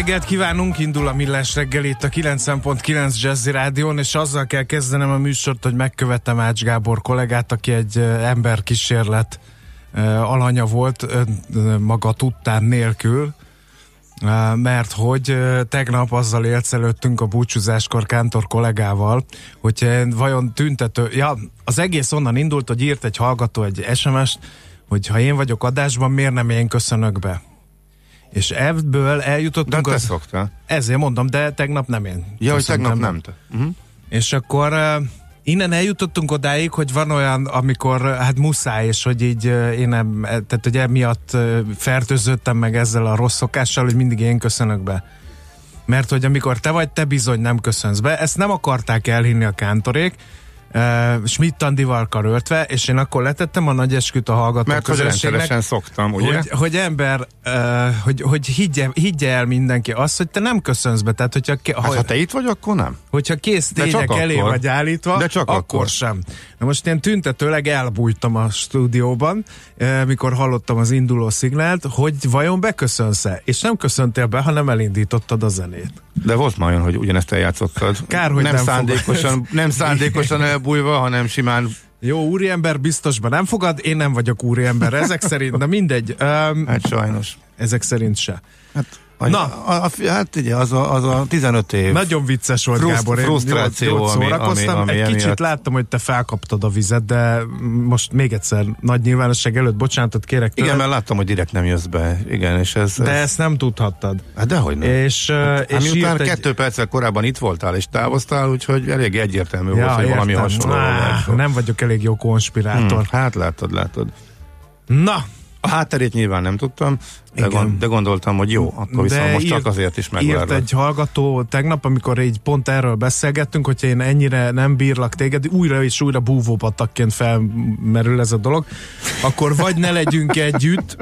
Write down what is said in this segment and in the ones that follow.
Reggelt kívánunk, indul a Millás reggel itt a 90.9 Jazzy Rádión, és azzal kell kezdenem a műsort, hogy megkövetem Ács Gábor kollégát, aki egy emberkísérlet alanya volt, maga tudtán nélkül, mert hogy tegnap azzal élsz előttünk a búcsúzáskor Kántor kollégával, hogy vajon tüntető, ja, az egész onnan indult, hogy írt egy hallgató egy SMS-t, hogy ha én vagyok adásban, miért nem én köszönök be? És ebből eljutottunk... De te az... szoktál. Ezért mondom, de tegnap nem én. Ja, hogy tegnap nem te. Uh-huh. És akkor uh, innen eljutottunk odáig, hogy van olyan, amikor uh, hát muszáj, és hogy így uh, én nem, tehát hogy emiatt uh, fertőzöttem meg ezzel a rossz szokással, hogy mindig én köszönök be. Mert hogy amikor te vagy, te bizony nem köszönsz be. Ezt nem akarták elhinni a kántorék, uh, Schmidt Andival karöltve, és én akkor letettem a nagy esküt a hallgató Mert hogy rendszeresen szoktam, ugye? hogy, hogy ember, uh, hogy, hogy higgye, higgye el mindenki azt, hogy te nem köszönsz be. Tehát, hogyha, Hát, ha te itt vagy, akkor nem. hogyha kész tények elé akkor. vagy állítva, De csak akkor, akkor. sem. Na most én tüntetőleg elbújtam a stúdióban, eh, mikor hallottam az induló szignált, hogy vajon beköszönsz-e? És nem köszöntél be, hanem elindítottad a zenét. De volt már olyan, hogy ugyanezt eljátszottad. Kár, hogy nem, nem szándékosan, fogod. nem szándékosan elbújva, hanem simán Jó, úriember biztosban nem fogad, én nem vagyok úriember, ezek szerint, na mindegy, um, Hát sajnos. ezek szerint se. Hát, Na. Na. A, a, hát ugye, az a, az a 15 év. Nagyon vicces volt, Fruszt- Gábor. Én frusztráció, jót ami- ami- ami Egy kicsit emiatt- láttam, hogy te felkaptad a vizet, de most még egyszer nagy nyilvánosság előtt bocsánatot kérek Igen, tőled, mert láttam, hogy direkt nem jössz be. Igen, és ez... de ez ezt nem tudhattad. hát dehogy nem. És, hát, és miután egy... kettő perccel korábban itt voltál és távoztál, úgyhogy elég egyértelmű volt, hogy valami hasonló Á, volt. Nem vagyok elég jó konspirátor. Hmm, hát látod, látod. Na, A hátterét nyilván nem tudtam, de, Igen. gond, de gondoltam, hogy jó, akkor viszont most csak azért is írt megvárlak. egy hallgató tegnap, amikor így pont erről beszélgettünk, hogyha én ennyire nem bírlak téged, újra és újra búvópatakként felmerül ez a dolog, akkor vagy ne legyünk együtt,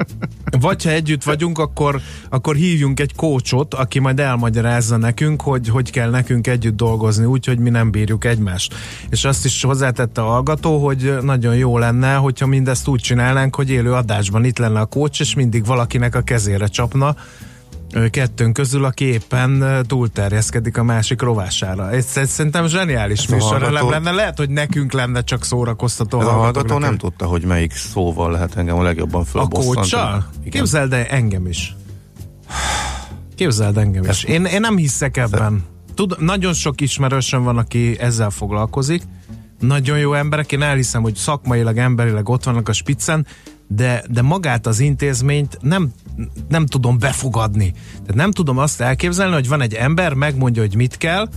vagy ha együtt vagyunk, akkor, akkor hívjunk egy kócsot, aki majd elmagyarázza nekünk, hogy hogy kell nekünk együtt dolgozni, úgyhogy mi nem bírjuk egymást. És azt is hozzátette a hallgató, hogy nagyon jó lenne, hogyha mindezt úgy csinálnánk, hogy élő adásban itt lenne a kócs, és mindig valakinek a kezére csapna, kettőnk közül, aki éppen túlterjeszkedik a másik rovására. Ez, ez szerintem zseniális a műsorelem hallgató- lenne. Lehet, hogy nekünk lenne csak szórakoztató. Ez a hallgató nem tudta, hogy melyik szóval lehet engem a legjobban A fölbosszantani. kócsal? Igen. Képzeld el engem is. Képzeld engem is. Én, én nem hiszek ebben. Tud, nagyon sok ismerősöm van, aki ezzel foglalkozik, nagyon jó emberek, én elhiszem, hogy szakmailag, emberileg ott vannak a spiccen, de, de magát az intézményt nem, nem tudom befogadni. Tehát nem tudom azt elképzelni, hogy van egy ember, megmondja, hogy mit kell,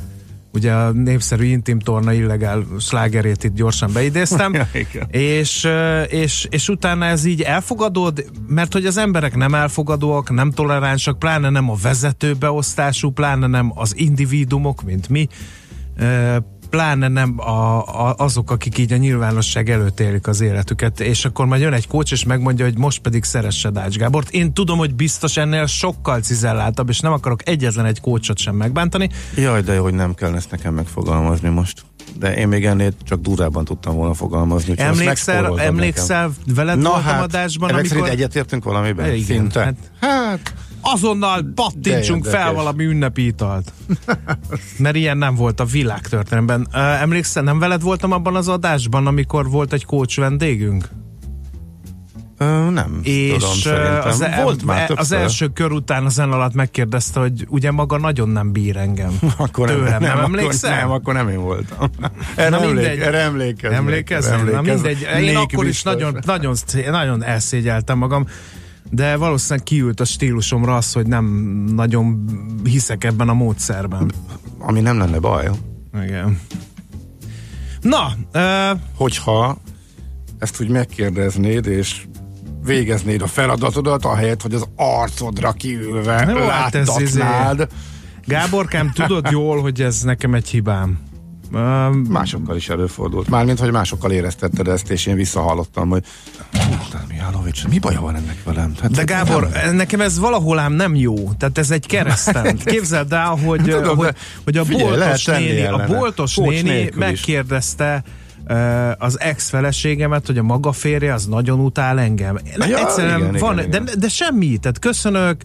ugye a népszerű intim torna illegál slágerét itt gyorsan beidéztem, és, és, és utána ez így elfogadod, mert hogy az emberek nem elfogadóak, nem toleránsak, pláne nem a vezetőbeosztású, pláne nem az individumok, mint mi, pláne nem a, a, azok, akik így a nyilvánosság előtt élik az életüket, és akkor majd jön egy kócs, és megmondja, hogy most pedig szeressed Ács Gábort. Én tudom, hogy biztos ennél sokkal cizelláltabb, és nem akarok egyetlen egy kócsot sem megbántani, Jaj, de jó, hogy nem kell ezt nekem megfogalmazni most. De én még ennél csak durában tudtam volna fogalmazni. Emlékszel, emlékszel veled nekem. Na voltam hát, adásban, amikor... egyetértünk valamiben? Igen, Szinte? hát- hát Azonnal pattintsunk fel valami ünnepi italt. Mert ilyen nem volt a világtörténelemben. Ö, Emlékszel, nem veled voltam abban az adásban, amikor volt egy kócs vendégünk? Ö, nem És tudom, szerintem. az, e- Volt már e- az első kör után a zen alatt megkérdezte, hogy ugye maga nagyon nem bír engem. Akkor nem, Tőlem, nem, akkor, nem, akkor nem én voltam. Erre, Na emlék, mindegy. erre emlékeznek. Emlékeznél? erre Na mindegy, én akkor is biztos. nagyon, nagyon, nagyon elszégyeltem magam, de valószínűleg kiült a stílusomra az, hogy nem nagyon hiszek ebben a módszerben. Ami nem lenne baj, Igen. Na, uh, hogyha ezt úgy megkérdeznéd, és végeznéd a feladatodat, ahelyett, hogy az arcodra kiülve Jó, hát ez láttatnád. Gáborkám, tudod jól, hogy ez nekem egy hibám. Másokkal is előfordult. Mármint, hogy másokkal éreztetted ezt, és én visszahallottam, hogy Úristen, Mihálovics, mi baja van ennek velem? Hát, de Gábor, nem- nekem ez valahol ám nem jó. Tehát ez egy keresztem. Képzeld el, hogy, Tudom, hogy, de hogy a figyelj, boltos néni, a boltos Coach néni nélkül is. megkérdezte uh, az ex-feleségemet, hogy a maga férje az nagyon utál engem. Ja, egyszerűen igen, van, igen, de, igen. de semmi, tehát köszönök,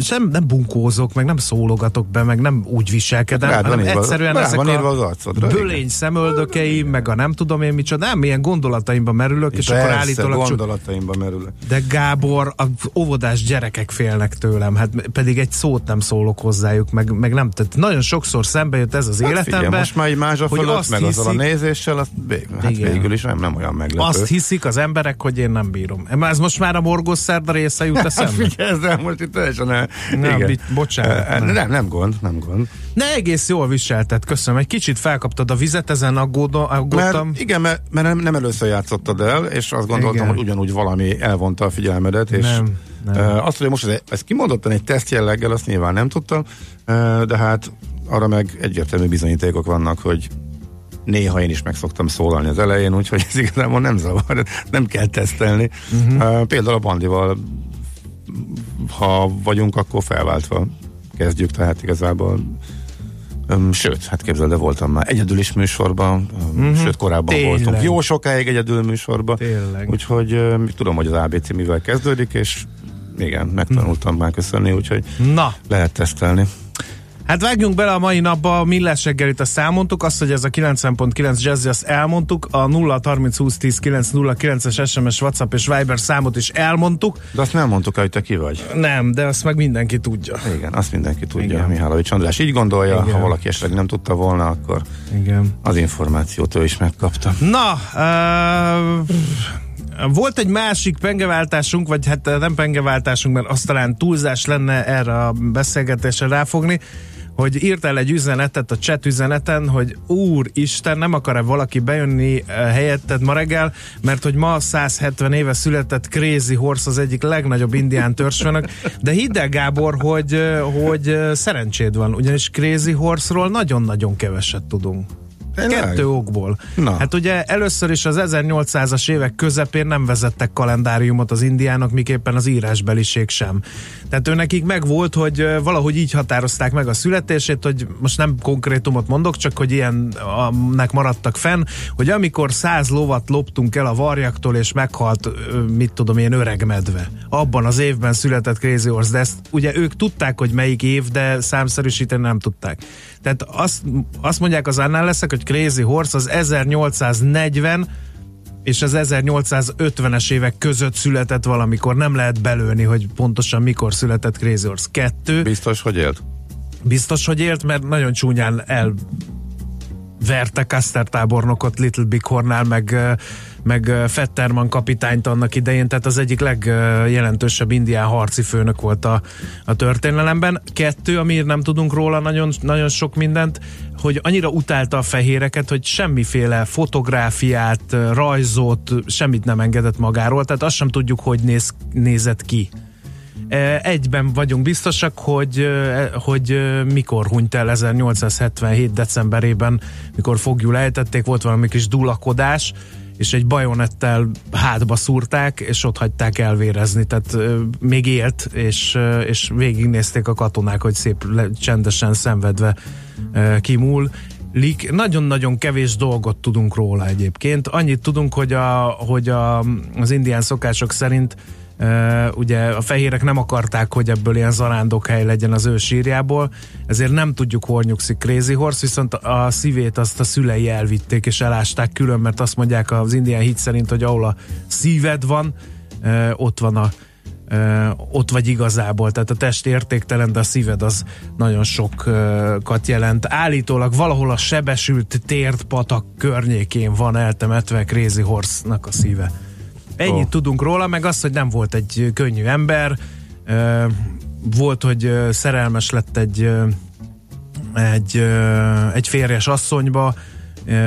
sem nem bunkózok, meg nem szólogatok be, meg nem úgy viselkedem, Rád van hanem írva- egyszerűen rád ezek van írva az arcodra, igen. bölény szemöldökeim, meg a nem tudom én micsoda, nem, milyen gondolataimba merülök, és akkor Persze, állítólag csak gondolataimba merül. de Gábor, a óvodás gyerekek félnek tőlem, hát pedig egy szót nem szólok hozzájuk, meg, meg nem, tehát nagyon sokszor szembe jött ez az Hát életembe. figyelj, most már egy mázsa hogy fölött, meg azzal a hiszik- nézéssel, azt hát Igen. végül is nem, nem olyan meglepő. Azt hiszik az emberek, hogy én nem bírom. Ez most már a morgós szerda része jut eszembe. Figyelj, most itt teljesen el... Nem, igen. bi- bocsánat, nem. Nem, nem gond, nem gond. Ne egész jól viselted, köszönöm. Egy kicsit felkaptad a vizet, ezen aggódom, aggódtam. Mert, igen, mert, mert nem, nem először játszottad el, és azt gondoltam, Igen. hogy ugyanúgy valami elvonta a figyelmedet, és Nem, nem. azt, hogy most ez, ez kimondottan egy teszt jelleggel, azt nyilván nem tudtam, de hát arra meg egyértelmű bizonyítékok vannak, hogy néha én is meg szoktam szólalni az elején, úgyhogy ez igazából nem zavar, nem kell tesztelni. Uh-huh. Például a bandival, ha vagyunk, akkor felváltva kezdjük, tehát igazából sőt, hát képzeld, de voltam már egyedül is műsorban, öm, Mhm. sőt, korábban Tényleg. voltunk jó sokáig egyedül műsorban. Tényleg. Úgyhogy tudom, hogy az ABC mivel kezdődik, és igen, megtanultam már köszönni, úgyhogy Na, lehet tesztelni. Hát vágjunk bele a mai napba, a millás reggelit azt elmondtuk, azt, hogy ez a 90.9 Jazzy, azt elmondtuk, a 0 30 20 10 909 es SMS, WhatsApp és Viber számot is elmondtuk. De azt nem mondtuk el, hogy te ki vagy. Nem, de azt meg mindenki tudja. Igen, azt mindenki tudja, Igen. Igen. Mihálovics András így gondolja, Igen. ha valaki esetleg nem tudta volna, akkor Igen. az információt ő is megkapta. Na, uh, volt egy másik pengeváltásunk, vagy hát nem pengeváltásunk, mert azt talán túlzás lenne erre a beszélgetésre ráfogni, hogy írtál egy üzenetet a chat üzeneten, hogy úristen, nem akar-e valaki bejönni eh, helyetted ma reggel, mert hogy ma 170 éve született Crazy Horse az egyik legnagyobb indián törzsfőnök, de hidd el Gábor, hogy, eh, hogy eh, szerencséd van, ugyanis Crazy Horse-ról nagyon-nagyon keveset tudunk. Tényleg? Kettő okból. Na. Hát ugye először is az 1800-as évek közepén nem vezettek kalendáriumot az indiánok, miképpen az írásbeliség sem. Tehát ő nekik meg volt, hogy valahogy így határozták meg a születését, hogy most nem konkrétumot mondok, csak hogy ilyennek maradtak fenn, hogy amikor száz lovat loptunk el a varjaktól, és meghalt, mit tudom én, öreg medve. Abban az évben született Crazy Horse, de ezt ugye ők tudták, hogy melyik év, de számszerűsíteni nem tudták. Tehát azt, azt mondják az annál leszek, hogy Crazy Horse az 1840 és az 1850-es évek között született valamikor. Nem lehet belőni, hogy pontosan mikor született Crazy Horse. Kettő, Biztos, hogy élt? biztos, hogy élt, mert nagyon csúnyán el verte Custer tábornokot Little Big Hornál, meg, meg Fetterman kapitányt annak idején, tehát az egyik legjelentősebb indián harci főnök volt a, a történelemben. Kettő, amiért nem tudunk róla nagyon, nagyon sok mindent, hogy annyira utálta a fehéreket, hogy semmiféle fotográfiát, rajzot, semmit nem engedett magáról, tehát azt sem tudjuk, hogy néz, nézett ki. Egyben vagyunk biztosak, hogy, hogy mikor hunyt el 1877. decemberében, mikor fogjul ejtették, volt valami kis dulakodás, és egy bajonettel hátba szúrták, és ott hagyták elvérezni, tehát még élt, és, és végignézték a katonák, hogy szép csendesen szenvedve kimúl. Lik, nagyon-nagyon kevés dolgot tudunk róla egyébként. Annyit tudunk, hogy, a, hogy a, az indián szokások szerint ugye a fehérek nem akarták, hogy ebből ilyen zarándokhely legyen az ő sírjából, ezért nem tudjuk, hol nyugszik Crazy Horse, viszont a szívét azt a szülei elvitték és elásták külön, mert azt mondják az indián hit szerint, hogy ahol a szíved van, ott van a ott vagy igazából, tehát a test értéktelen, de a szíved az nagyon sokat jelent. Állítólag valahol a sebesült tért patak környékén van eltemetve Crazy Horse-nak a szíve. Ennyit tudunk róla, meg azt, hogy nem volt egy könnyű ember, volt, hogy szerelmes lett egy, egy, egy férjes asszonyba,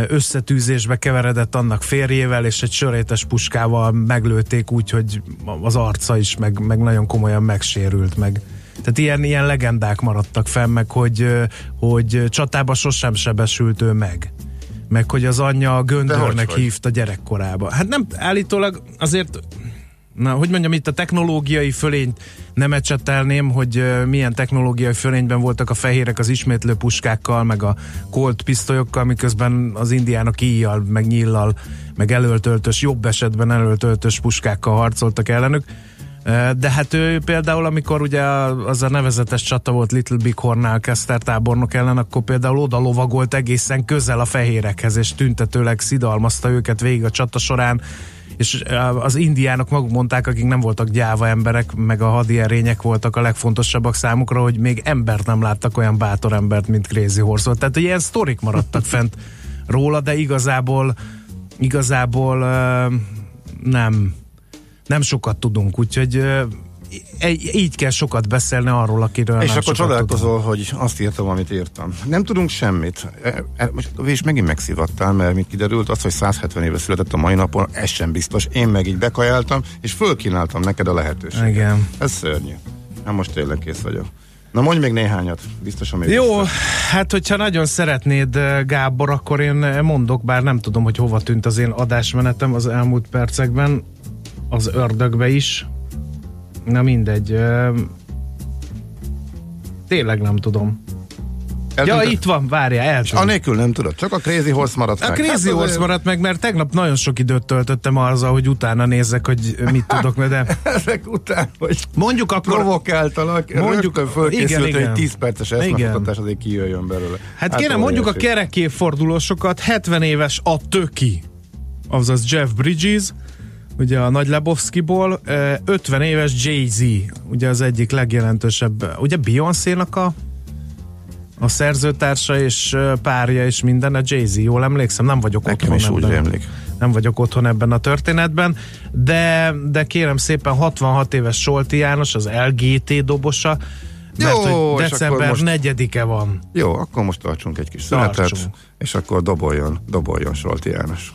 összetűzésbe keveredett annak férjével, és egy sörétes puskával meglőtték úgy, hogy az arca is meg, meg nagyon komolyan megsérült meg. Tehát ilyen, ilyen legendák maradtak fenn, meg hogy, hogy csatába sosem sebesült ő meg meg hogy az anyja a göndörnek hívta gyerekkorába. Hát nem, állítólag azért na, hogy mondjam, itt a technológiai fölényt nem ecsetelném, hogy milyen technológiai fölényben voltak a fehérek az ismétlő puskákkal, meg a kolt pisztolyokkal, miközben az indiánok íjjal, meg nyillal, meg előtöltös, jobb esetben előtöltös puskákkal harcoltak ellenük. De hát ő például, amikor ugye az a nevezetes csata volt Little Big Hornnál Kester tábornok ellen, akkor például oda lovagolt egészen közel a fehérekhez, és tüntetőleg szidalmazta őket végig a csata során, és az indiánok maguk mondták, akik nem voltak gyáva emberek, meg a hadierények voltak a legfontosabbak számukra, hogy még embert nem láttak olyan bátor embert, mint Crazy Horse. Tehát ilyen sztorik maradtak fent róla, de igazából igazából nem nem sokat tudunk, úgyhogy így kell sokat beszélni arról, akiről És nem akkor csodálkozol, hogy azt írtam, amit írtam. Nem tudunk semmit. E, e, és megint megszivattál, mert mint kiderült, az, hogy 170 éve született a mai napon, ez sem biztos. Én meg így bekajáltam, és fölkínáltam neked a lehetőséget. Igen. Ez szörnyű. Hát most tényleg kész vagyok. Na mondj még néhányat, biztosan még Jó, biztos. hát hogyha nagyon szeretnéd, Gábor, akkor én mondok, bár nem tudom, hogy hova tűnt az én adásmenetem az elmúlt percekben az ördögbe is. Na mindegy. Tényleg nem tudom. Ez ja, itt van, várja, eltűnt. Anélkül nem tudod, csak a Crazy Horse maradt a meg. A Crazy hát, Horse maradt meg, mert tegnap nagyon sok időt töltöttem azzal, hogy utána nézzek, hogy mit tudok, de... Ezek után, hogy mondjuk akkor... Provokáltalak, mondjuk, fölkészült, igen, hogy 10 perces eszmefutatás azért kijöjjön belőle. Hát, hát kéne mondjuk a kerekéfordulósokat, 70 éves a töki, azaz Jeff Bridges, ugye a Nagy Lebowski-ból, 50 éves Jay-Z, ugye az egyik legjelentősebb, ugye Beyoncé-nak a a szerzőtársa és párja és minden a Jay-Z, jól emlékszem, nem vagyok Nekem otthon is ebben. úgy rémlik. Nem vagyok otthon ebben a történetben, de, de kérem szépen 66 éves Solti János, az LGT dobosa, mert Jó, hogy december most... 4-e van. Jó, akkor most tartsunk egy kis szünetet, és akkor doboljon, doboljon Solti János.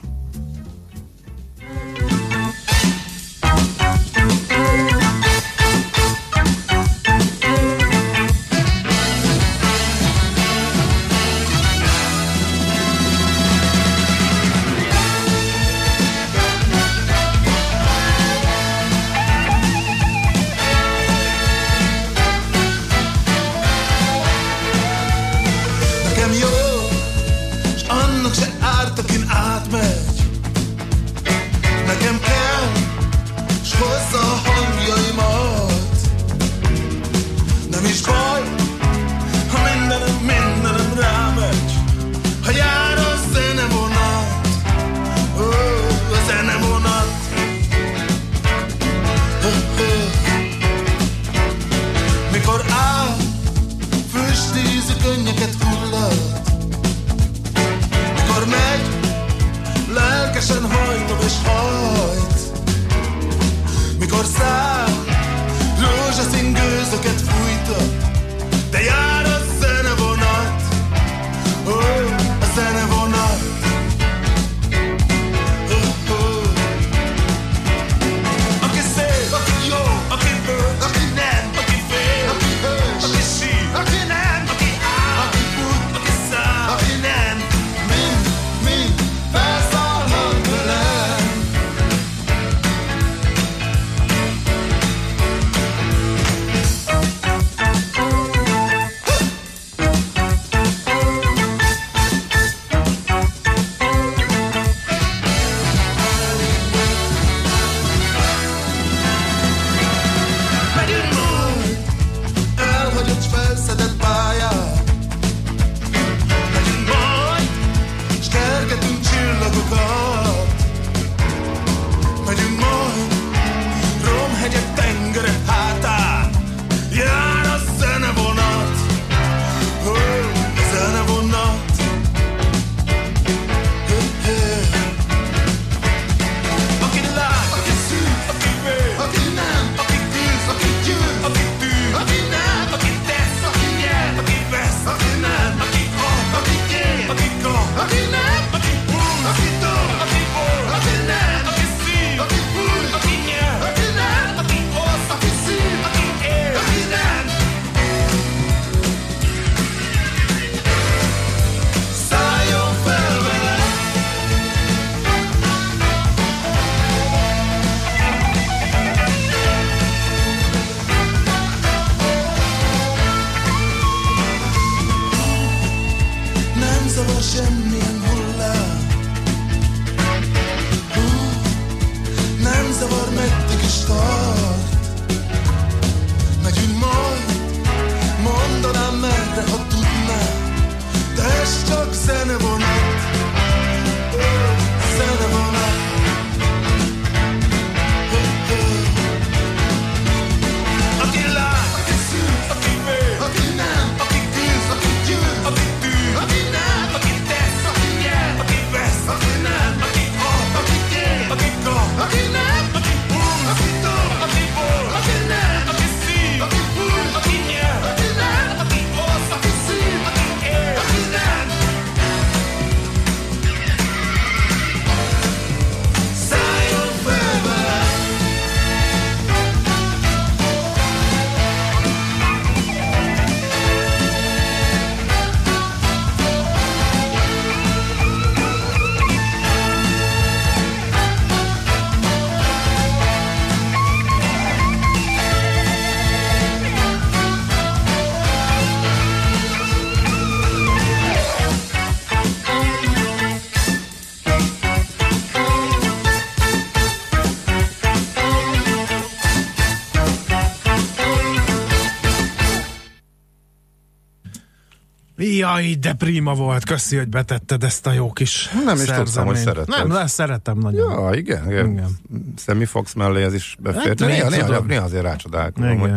Jaj, de prima volt, köszi, hogy betetted ezt a jó kis Nem is tudtam, hogy szereted. Nem, de szeretem nagyon. Ja, igen. igen. Igen. Sammy Fox mellé ez is befért. Hát, néha, néha, tudom. néha azért rácsodálkozom, hogy,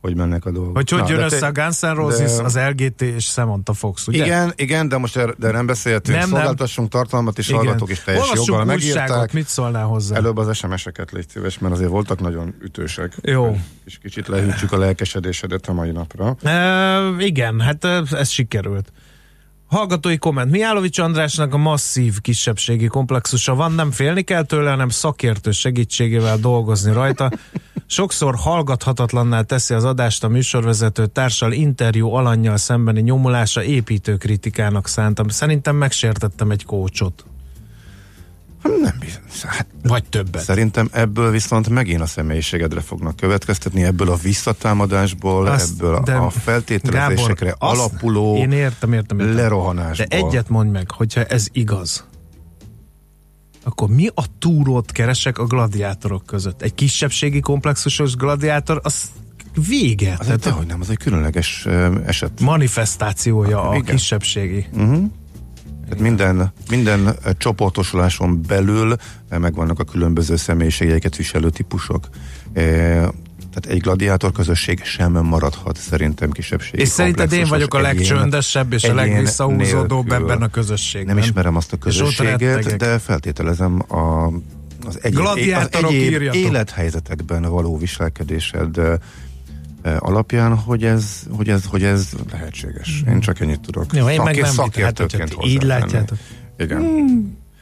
hogy mennek a dolgok. Hogy hogy jön össze a Guns N' Roses, de- az LGT és Samantha Fox, ugye? Igen, igen, de most er, de nem beszéltünk. Nem, nem. Szolgáltassunk tartalmat, és Igen. hallgatók is teljes Olvassuk joggal megírták. mit szólnál hozzá? Előbb az SMS-eket légy szíves, mert azért voltak nagyon ütősek. Jó. És kicsit lehűtsük a lelkesedésedet a mai napra. E, igen, hát ez sikerült. Hallgatói komment. Mihálovics Andrásnak a masszív kisebbségi komplexusa van, nem félni kell tőle, hanem szakértő segítségével dolgozni rajta. Sokszor hallgathatatlanná teszi az adást a műsorvezető társal interjú alanyjal szembeni nyomulása építő kritikának szántam. Szerintem megsértettem egy kócsot. Nem bizony. Hát, Vagy többet. Szerintem ebből viszont megint a személyiségedre fognak következtetni, ebből a visszatámadásból, Azt- ebből a, a feltételezésekre Gábor, azt- alapuló Én értem, értem, értem. lerohanásból. De egyet mondj meg, hogyha ez igaz, akkor mi a túrót keresek a gladiátorok között? Egy kisebbségi komplexusos gladiátor, az vége. Az Tehát egy, hogy nem, az egy különleges eset. manifestációja a Igen. kisebbségi. Tehát minden, minden ö, csoportosuláson belül ö, megvannak a különböző személyiségeiket viselő típusok. E, Tehát egy gladiátor közösség sem maradhat szerintem kisebbségi És szerinted én vagyok a legcsöndesebb és a legvisszahúzódóbb ebben a közösségben. Nem ismerem azt a közösséget, de feltételezem a, az egyéb, az egyéb írjatok. élethelyzetekben való viselkedésed alapján, hogy ez, hogy ez, hogy ez lehetséges. Én csak ennyit tudok. Jó, én meg nem szakértőként hát, így látjátok. Igen.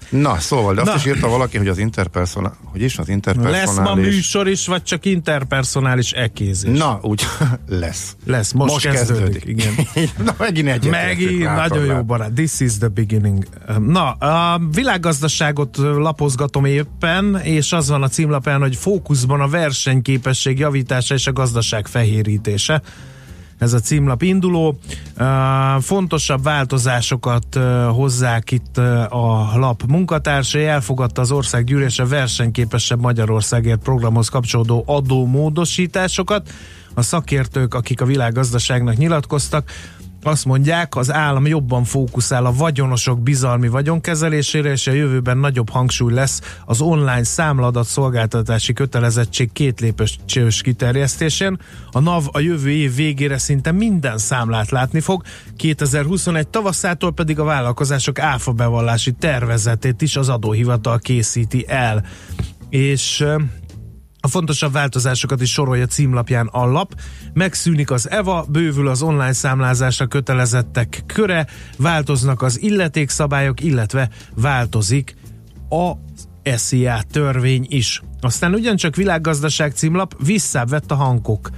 Na, szóval, de azt Na. is írta valaki, hogy az interpersonál, hogy is az interpersonális... Lesz ma műsor is, vagy csak interpersonális ekézés? Na, úgy lesz. Lesz, most, most kezdődik. Igen. Na, megint egyet Megint nagyon jó barát. This is the beginning. Na, a világgazdaságot lapozgatom éppen, és az van a címlapján, hogy fókuszban a versenyképesség javítása és a gazdaság fehérítése. Ez a címlap induló. Fontosabb változásokat hozzák itt a lap munkatársai. Elfogadta az országgyűlés a versenyképesebb Magyarországért programhoz kapcsolódó adómódosításokat. A szakértők, akik a világgazdaságnak nyilatkoztak, azt mondják, az állam jobban fókuszál a vagyonosok bizalmi vagyonkezelésére, és a jövőben nagyobb hangsúly lesz az online számladat szolgáltatási kötelezettség két lépcsős kiterjesztésén. A NAV a jövő év végére szinte minden számlát látni fog, 2021 tavaszától pedig a vállalkozások áfa bevallási tervezetét is az adóhivatal készíti el. És a fontosabb változásokat is sorolja címlapján a lap. Megszűnik az EVA, bővül az online számlázásra kötelezettek köre, változnak az illetékszabályok, illetve változik a SZIA törvény is. Aztán ugyancsak világgazdaság címlap visszavett a hankok.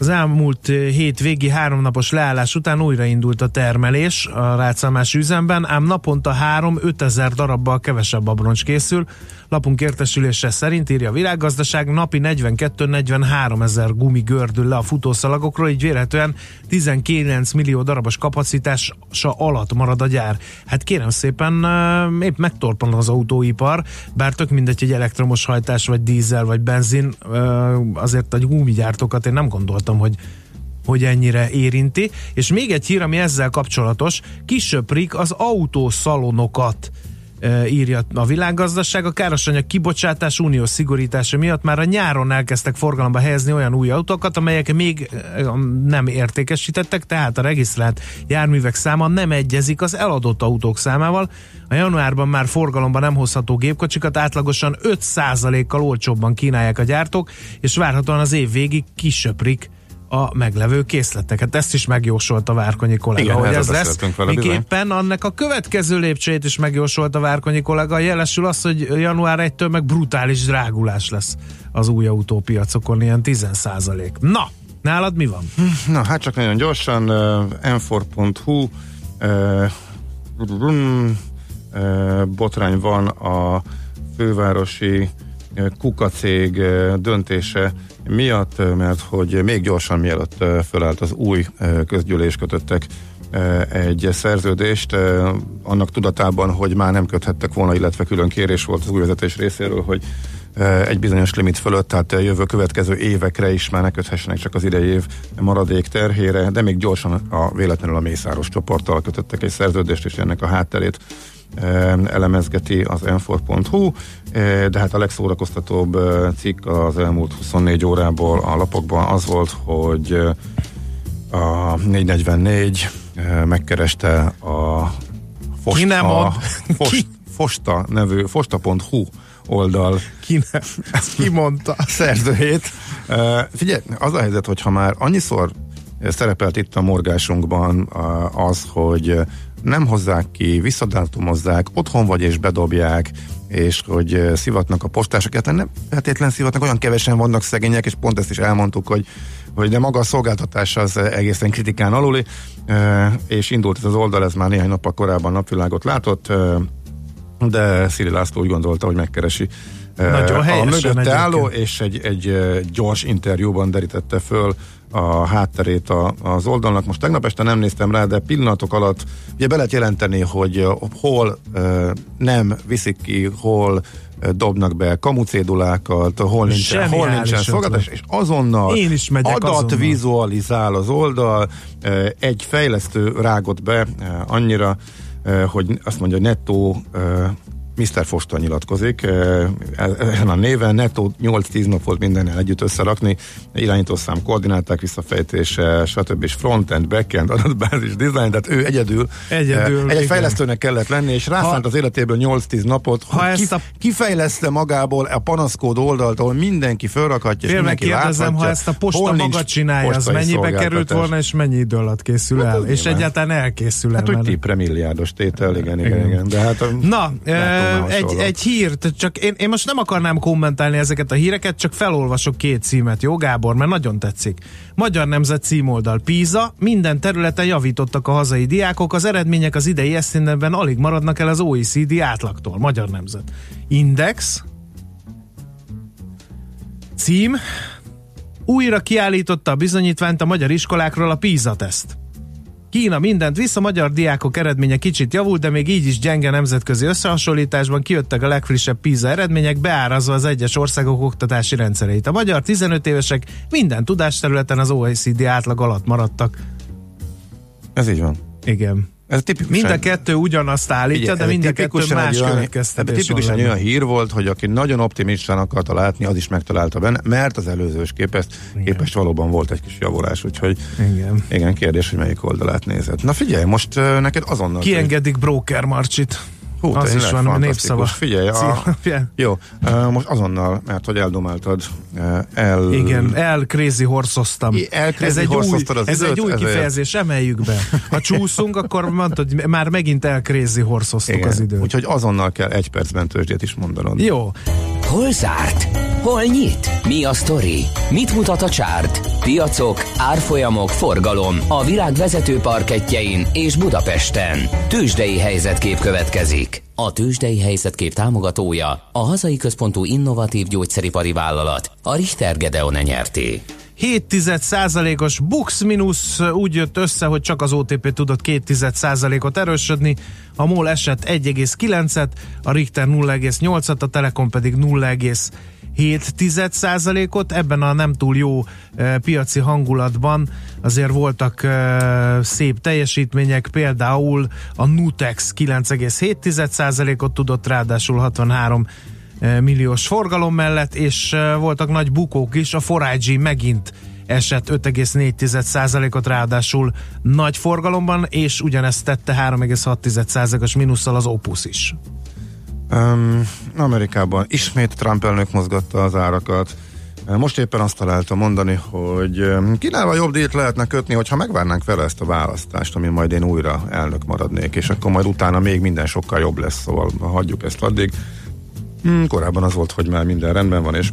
Az elmúlt eh, hét végi háromnapos leállás után újraindult a termelés a rácalmási üzemben, ám naponta 3-5 ezer darabbal kevesebb abroncs készül. Lapunk értesülése szerint írja a világgazdaság, napi 42-43 ezer gumi gördül le a futószalagokról, így vélhetően 19 millió darabos kapacitása alatt marad a gyár. Hát kérem szépen, eh, épp megtorpan az autóipar, bár tök mindegy, hogy elektromos hajtás, vagy dízel, vagy benzin, eh, azért a gumigyártókat én nem gondoltam, hogy hogy ennyire érinti. És még egy hír, ami ezzel kapcsolatos, kisöprik az autószalonokat írja a világgazdaság. A károsanyag kibocsátás uniós szigorítása miatt már a nyáron elkezdtek forgalomba helyezni olyan új autókat, amelyek még nem értékesítettek, tehát a regisztrált járművek száma nem egyezik az eladott autók számával. A januárban már forgalomba nem hozható gépkocsikat átlagosan 5%-kal olcsóbban kínálják a gyártók, és várhatóan az év végig kisöprik a meglevő készleteket. Ezt is megjósolt a Várkonyi kollega, Igen, hogy erről ez lesz. vele, bizony. Miképpen annak a következő lépcsőjét is megjósolt a Várkonyi kollega. Jelesül az, hogy január 1-től meg brutális drágulás lesz az új autópiacokon, ilyen 10% Na, nálad mi van? Na, hát csak nagyon gyorsan, uh, m4.hu uh, uh, botrány van a fővárosi uh, kukacég uh, döntése miatt, mert hogy még gyorsan mielőtt fölállt az új közgyűlés kötöttek egy szerződést, annak tudatában, hogy már nem köthettek volna, illetve külön kérés volt az új vezetés részéről, hogy egy bizonyos limit fölött, tehát a jövő következő évekre is már ne köthessenek csak az idei év maradék terhére, de még gyorsan a véletlenül a Mészáros csoporttal kötöttek egy szerződést, és ennek a hátterét elemezgeti az m4.hu, uh, de hát a legszórakoztatóbb uh, cikk az elmúlt 24 órából a lapokban az volt, hogy uh, a 444 uh, megkereste a Ki nem mond? Fost, Ki? Fosta nevű, fosta.hu oldal Ki, ne, ezt ki mondta? szerzőjét. Uh, figyelj, az a helyzet, hogy ha már annyiszor szerepelt itt a morgásunkban az, hogy nem hozzák ki, visszadátumozzák, otthon vagy és bedobják, és hogy uh, szivatnak a postások, hát nem feltétlen szivatnak, olyan kevesen vannak szegények, és pont ezt is elmondtuk, hogy hogy de maga a szolgáltatás az egészen kritikán aluli, uh, és indult ez az oldal, ez már néhány nappal korábban napvilágot látott, uh, de Szili László úgy gondolta, hogy megkeresi eh, Nagyon a mögötte egyébként. álló, és egy, egy eh, gyors interjúban derítette föl a hátterét a, az oldalnak. Most tegnap este nem néztem rá, de pillanatok alatt ugye be lehet jelenteni, hogy hol nem viszik ki, hol dobnak be kamucédulákat, hol nincsen, hol nincsen szolgáltatás, és azonnal Én is adat azonnal. vizualizál az oldal, egy fejlesztő rágott be annyira, hogy azt mondja, hogy nettó Mr. Foster nyilatkozik, eh, ezen a néven netto 8-10 nap volt mindennel együtt összerakni, irányítószám, koordináták visszafejtése, stb. és frontend, backend, adatbázis, design, tehát ő egyedül, Egyedül, eh, egy, egy fejlesztőnek kellett lenni, és rászánt Ha- az életéből 8-10 napot, Ha hogy ezt ki, a- kifejleszte magából a panaszkód oldalt, ahol mindenki fölrakhatja, és mindenki kérdezem, ha ezt a posta maga csinálja, az mennyibe került volna, és mennyi idő alatt készül el? És nyilván. egyáltalán elkészül el. Hát, hogy tipre milliárdos tétel, igen, igen, Igen. igen. De hát, Na, látom egy, egy hírt, csak én, én most nem akarnám kommentálni ezeket a híreket, csak felolvasok két címet, jó Gábor, mert nagyon tetszik. Magyar Nemzet címoldal Píza, minden területen javítottak a hazai diákok, az eredmények az idei esztendőben alig maradnak el az OECD átlagtól. Magyar Nemzet. Index, cím, újra kiállította a bizonyítványt a magyar iskolákról a PISA teszt. Kína mindent vissza, magyar diákok eredménye kicsit javult, de még így is gyenge nemzetközi összehasonlításban kijöttek a legfrissebb PISA eredmények, beárazva az egyes országok oktatási rendszereit. A magyar 15 évesek minden tudásterületen az OECD átlag alatt maradtak. Ez így van. Igen. Ez tipikusan, Mind a kettő ugyanazt állítja, Figyelj, de mind a kettő más olyan- következtetés tipikusan olyan hír volt, hogy aki nagyon optimistán akarta látni, az is megtalálta benne, mert az előzős képest, képest valóban volt egy kis javulás, úgyhogy Igen. igen, kérdés, hogy melyik oldalát nézed. Na figyelj, most neked azonnal... Kiengedik Broker Marcsit. Hú, az is van, népszava. Figyelj, a, jó, most azonnal, mert hogy eldomáltad, el... Igen, el crazy horszoztam. I- el crazy ez egy új, az ez egy időt, új ezért- kifejezés, emeljük be. Ha csúszunk, akkor mondtad, hogy már megint el crazy horszoztuk Igen, az időt. úgyhogy azonnal kell egy percben tőzsdét is mondanod. Jó, Hol zárt? Hol nyit? Mi a sztori? Mit mutat a csárt? Piacok, árfolyamok, forgalom a világ vezető parketjein és Budapesten. Tőzsdei helyzetkép következik a tőzsdei helyzetkép támogatója, a hazai központú innovatív gyógyszeripari vállalat, a Richter Gedeon e nyerté. 7,1%-os bux minusz úgy jött össze, hogy csak az OTP tudott 2,1%-ot erősödni, a MOL esett 1,9-et, a Richter 0,8-at, a Telekom pedig 0, 7%-ot. Ebben a nem túl jó piaci hangulatban azért voltak szép teljesítmények, például a Nutex 9,7%-ot tudott, ráadásul 63 milliós forgalom mellett, és voltak nagy bukók is, a Forágyi megint esett 5,4%-ot, ráadásul nagy forgalomban, és ugyanezt tette 3,6%-os mínusszal az Opus is. Um, Amerikában ismét Trump elnök mozgatta az árakat. Most éppen azt találta mondani, hogy kínálva jobb dílt lehetne kötni, hogyha megvárnánk vele ezt a választást, ami majd én újra elnök maradnék, és akkor majd utána még minden sokkal jobb lesz, szóval hagyjuk ezt addig. Hmm, korábban az volt, hogy már minden rendben van, és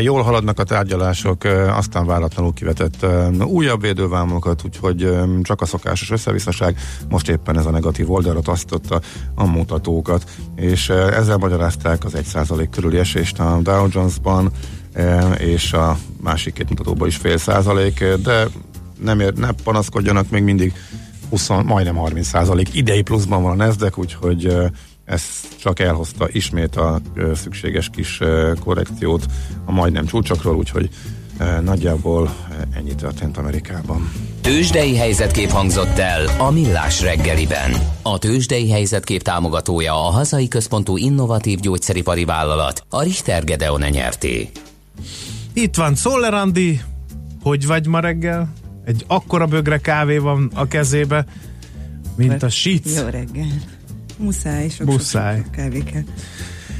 Jól haladnak a tárgyalások, aztán váratlanul kivetett újabb védővámokat, úgyhogy csak a szokásos összevisszaság, most éppen ez a negatív oldalra tasztotta a mutatókat, és ezzel magyarázták az 1% körüli esést a Dow Jones-ban, és a másik két mutatóban is fél százalék, de nem ér, ne panaszkodjanak, még mindig 20, majdnem 30 százalék idei pluszban van a Nasdaq, úgyhogy ez csak elhozta ismét a szükséges kis korrekciót a majdnem csúcsokról, úgyhogy nagyjából ennyi történt Amerikában. Tőzsdei helyzetkép hangzott el a Millás reggeliben. A Tőzsdei helyzetkép támogatója a hazai központú innovatív gyógyszeripari vállalat, a Richter Gedeon nyerté. Itt van Szoller Andi, hogy vagy ma reggel? Egy akkora bögre kávé van a kezébe, mint a sic. Jó reggel. Muszáj, sok Muszáj. sok.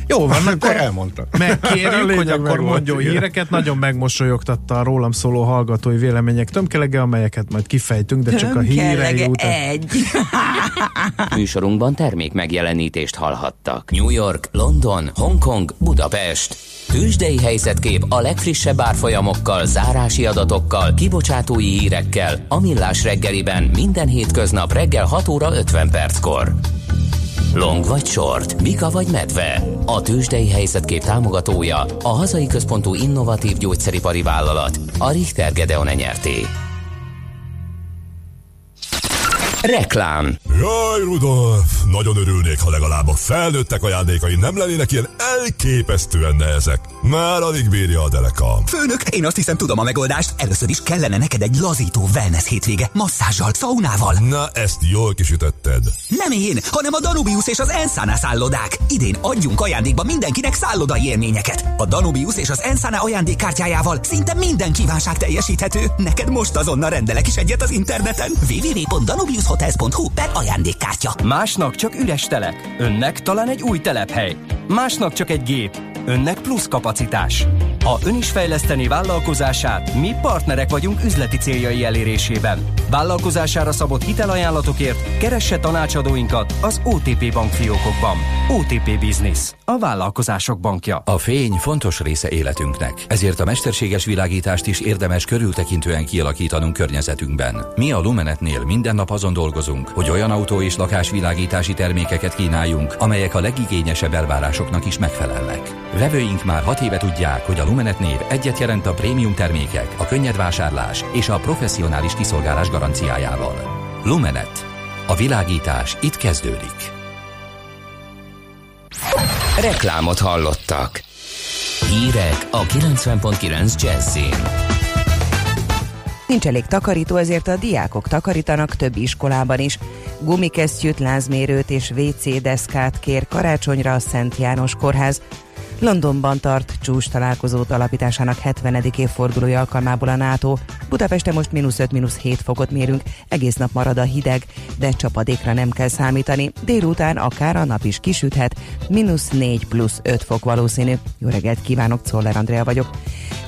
Jó van, Te akkor elmondtad. megkérjük, hogy akkor mondjon igen. híreket. Nagyon megmosolyogtatta a rólam szóló hallgatói vélemények tömkelege, amelyeket majd kifejtünk, de csak a hírei után. egy. Műsorunkban termék megjelenítést hallhattak. New York, London, Hongkong, Budapest. Tőzsdei helyzetkép a legfrissebb árfolyamokkal, zárási adatokkal, kibocsátói hírekkel, a Millás reggeliben minden hétköznap reggel 6 óra 50 perckor. Long vagy short, Mika vagy medve. A tőzsdei helyzetkép támogatója, a hazai központú innovatív gyógyszeripari vállalat, a Richter Gedeon nyerté. Reklám Jaj, Rudolf, nagyon örülnék, ha legalább a felnőttek ajándékai nem lennének ilyen elképesztően nehezek. Már alig bírja a deleka. Főnök, én azt hiszem tudom a megoldást. Először is kellene neked egy lazító wellness hétvége, masszázsal, szaunával. Na, ezt jól kisütötted. Nem én, hanem a Danubius és az Ensana szállodák. Idén adjunk ajándékba mindenkinek szállodai élményeket. A Danubius és az Ensana ajándékkártyájával szinte minden kívánság teljesíthető. Neked most azonnal rendelek is egyet az interneten. www.danubiushotels.hu per ajándékkártya. Másnak csak üres telek, önnek talán egy új telephely. Másnak csak egy gép, önnek plusz kapacitás. Ha ön is fejleszteni vállalkozását, mi partnerek vagyunk üzleti céljai elérésében. Vállalkozására szabott hitelajánlatokért keresse tanácsadóinkat az OTP bankfiókokban. OTP Business, a vállalkozások bankja. A fény fontos része életünknek, ezért a mesterséges világítást is érdemes körültekintően kialakítanunk környezetünkben. Mi a Lumenetnél minden nap azon dolgozunk, hogy olyan autó és lakásvilágítási termékeket kínáljunk, amelyek a legigényesebb elvárásoknak is megfelelnek. Vevőink már hat éve tudják, hogy a Lumenet név egyet jelent a prémium termékek, a könnyed vásárlás és a professzionális kiszolgálás garanciájával. Lumenet. A világítás itt kezdődik. Reklámot hallottak. Hírek a 90.9 Jazzin. Nincs elég takarító, ezért a diákok takarítanak több iskolában is. Gumikesztyűt, lázmérőt és WC deszkát kér karácsonyra a Szent János Kórház. Londonban tart csúcs találkozót alapításának 70. évfordulója alkalmából a NATO. Budapesten most mínusz 5, mínusz 7 fokot mérünk, egész nap marad a hideg, de csapadékra nem kell számítani. Délután akár a nap is kisüthet, mínusz 4 plusz 5 fok valószínű. Jó reggelt kívánok, Czoller Andrea vagyok.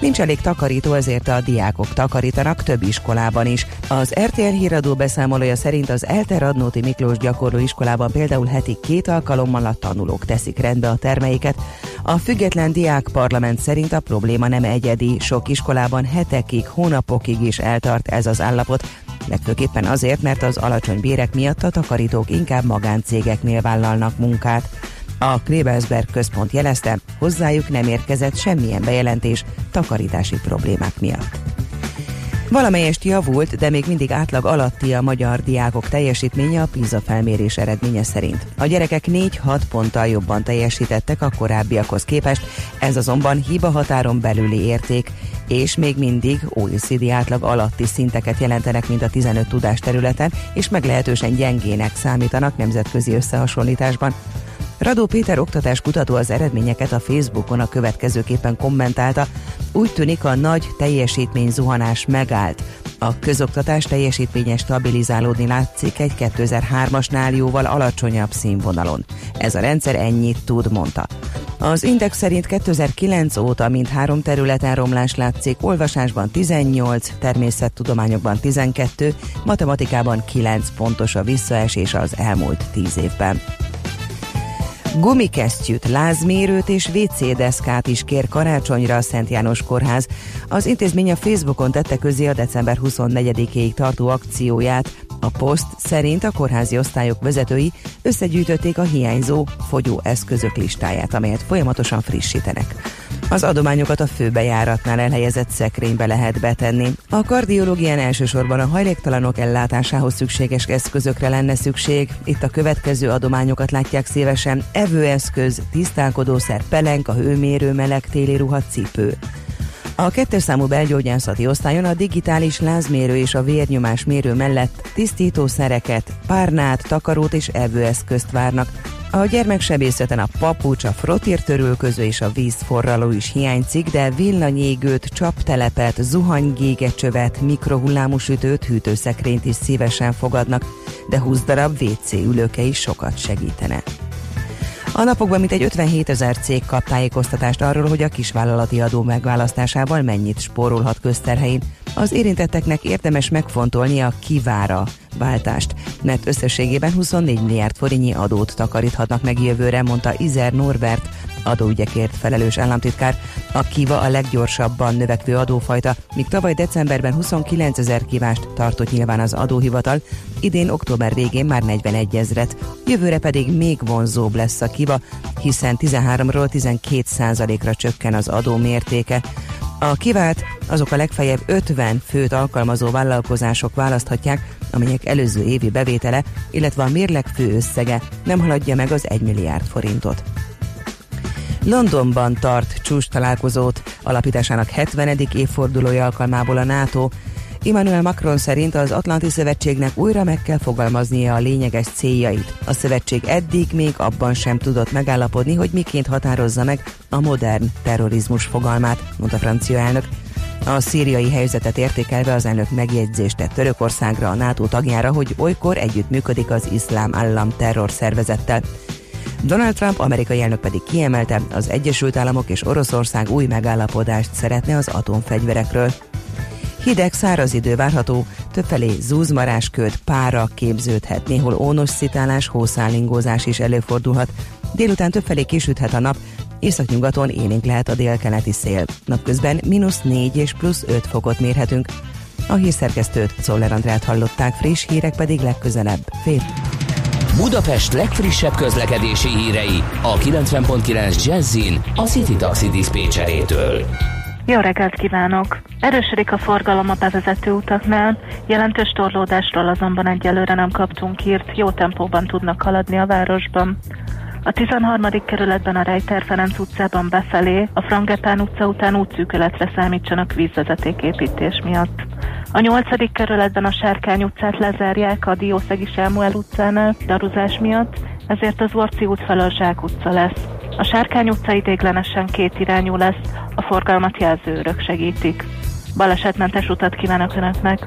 Nincs elég takarító, ezért a diákok takarítanak több iskolában is. Az RTL híradó beszámolója szerint az Elte Radnóti Miklós gyakorló iskolában például heti két alkalommal a tanulók teszik rendbe a termeiket. A független diák parlament szerint a probléma nem egyedi, sok iskolában hetekig, hónapokig is eltart ez az állapot, legfőképpen azért, mert az alacsony bérek miatt a takarítók inkább magáncégeknél vállalnak munkát. A Klebelsberg központ jelezte, hozzájuk nem érkezett semmilyen bejelentés takarítási problémák miatt. Valamelyest javult, de még mindig átlag alatti a magyar diákok teljesítménye a PISA felmérés eredménye szerint. A gyerekek 4-6 ponttal jobban teljesítettek a korábbiakhoz képest, ez azonban hiba határon belüli érték, és még mindig OECD átlag alatti szinteket jelentenek, mint a 15 tudás területen, és meglehetősen gyengének számítanak nemzetközi összehasonlításban. Radó Péter oktatáskutató az eredményeket a Facebookon a következőképpen kommentálta. Úgy tűnik a nagy teljesítmény zuhanás megállt. A közoktatás teljesítménye stabilizálódni látszik egy 2003-asnál jóval alacsonyabb színvonalon. Ez a rendszer ennyit tud, mondta. Az Index szerint 2009 óta mind három területen romlás látszik, olvasásban 18, természettudományokban 12, matematikában 9 pontos a visszaesés az elmúlt 10 évben. Gumikesztyűt, lázmérőt és WC deszkát is kér karácsonyra a Szent János Kórház. Az intézmény a Facebookon tette közé a december 24-ig tartó akcióját. A poszt szerint a kórházi osztályok vezetői összegyűjtötték a hiányzó fogyóeszközök listáját, amelyet folyamatosan frissítenek. Az adományokat a főbejáratnál elhelyezett szekrénybe lehet betenni. A kardiológián elsősorban a hajléktalanok ellátásához szükséges eszközökre lenne szükség. Itt a következő adományokat látják szívesen. Evőeszköz, tisztálkodószer, pelenka, hőmérő, meleg téli ruha, cipő. A kettes számú belgyógyászati osztályon a digitális lázmérő és a vérnyomás mérő mellett tisztítószereket, párnát, takarót és evőeszközt várnak. A gyermeksebészeten a papucs, a frotírtörülköző és a vízforraló is hiányzik, de villanyégőt, csaptelepet, zuhanygégecsövet, mikrohullámú sütőt, hűtőszekrényt is szívesen fogadnak, de 20 darab WC ülőke is sokat segítene. A napokban mintegy 57 ezer cég kap tájékoztatást arról, hogy a kisvállalati adó megválasztásával mennyit spórolhat közterhelyén. Az érintetteknek érdemes megfontolni a kivára váltást, mert összességében 24 milliárd forintnyi adót takaríthatnak meg jövőre, mondta Izer Norbert, adóügyekért felelős államtitkár. A kiva a leggyorsabban növekvő adófajta, míg tavaly decemberben 29 ezer kívást tartott nyilván az adóhivatal, idén október végén már 41 ezret, jövőre pedig még vonzóbb lesz a kiva, hiszen 13-ról 12 százalékra csökken az adó mértéke. A kivált azok a legfeljebb 50 főt alkalmazó vállalkozások választhatják, amelyek előző évi bevétele, illetve a mérleg fő összege nem haladja meg az 1 milliárd forintot. Londonban tart csúcs találkozót, alapításának 70. évfordulója alkalmából a NATO. Emmanuel Macron szerint az Atlanti Szövetségnek újra meg kell fogalmaznia a lényeges céljait. A szövetség eddig még abban sem tudott megállapodni, hogy miként határozza meg a modern terrorizmus fogalmát, mondta francia elnök. A szíriai helyzetet értékelve az elnök megjegyzést tett Törökországra, a NATO tagjára, hogy olykor együttműködik az iszlám állam terror szervezettel. Donald Trump amerikai elnök pedig kiemelte, az Egyesült Államok és Oroszország új megállapodást szeretne az atomfegyverekről. Hideg, száraz idő várható, többfelé zúzmarás köd, pára képződhet, néhol ónos szitálás, hószálingózás is előfordulhat. Délután többfelé kisüthet a nap, északnyugaton élénk lehet a délkeleti szél. Napközben mínusz 4 és plusz 5 fokot mérhetünk. A hírszerkesztőt Czoller Andrát hallották, friss hírek pedig legközelebb. Fél. Budapest legfrissebb közlekedési hírei a 90.9 Jazzin a City Taxi Dispécsejétől. Jó reggelt kívánok! Erősödik a forgalom a bevezető utaknál, jelentős torlódásról azonban egyelőre nem kaptunk hírt, jó tempóban tudnak haladni a városban. A 13. kerületben a Rejter Ferenc utcában befelé, a Frangepán utca után útszűkületre számítsanak vízvezetéképítés miatt. A 8. kerületben a Sárkány utcát lezárják a Diószegi Sámuel utcánál daruzás miatt, ezért az Orci út felől Zsák utca lesz. A Sárkány utca idéglenesen két irányú lesz, a forgalmat jelzőrök segítik. Balesetmentes utat kívánok Önöknek!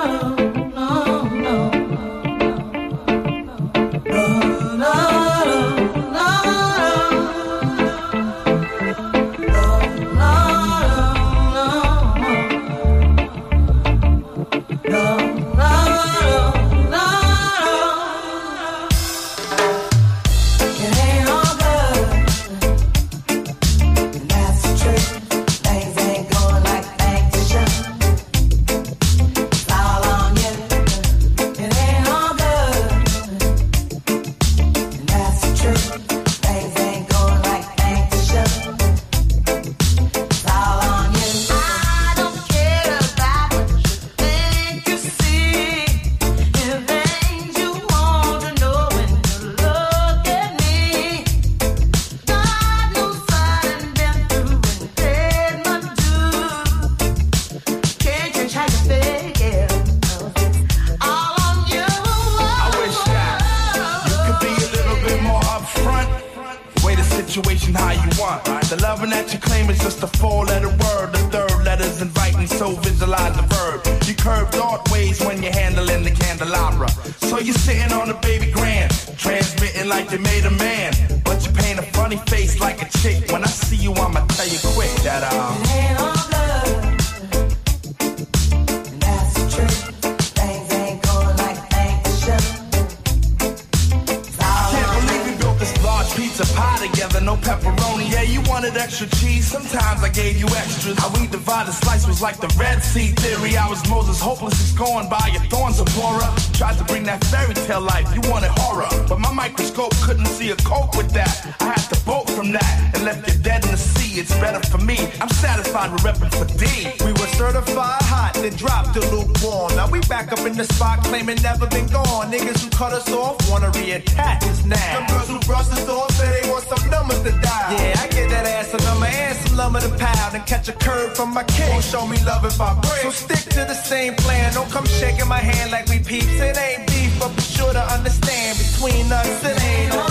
lumber to pound and catch a curve from my king. Won't show me love if I break. So stick to the same plan. Don't come shaking my hand like we peeps. It ain't beef, but be sure to understand between us it ain't on.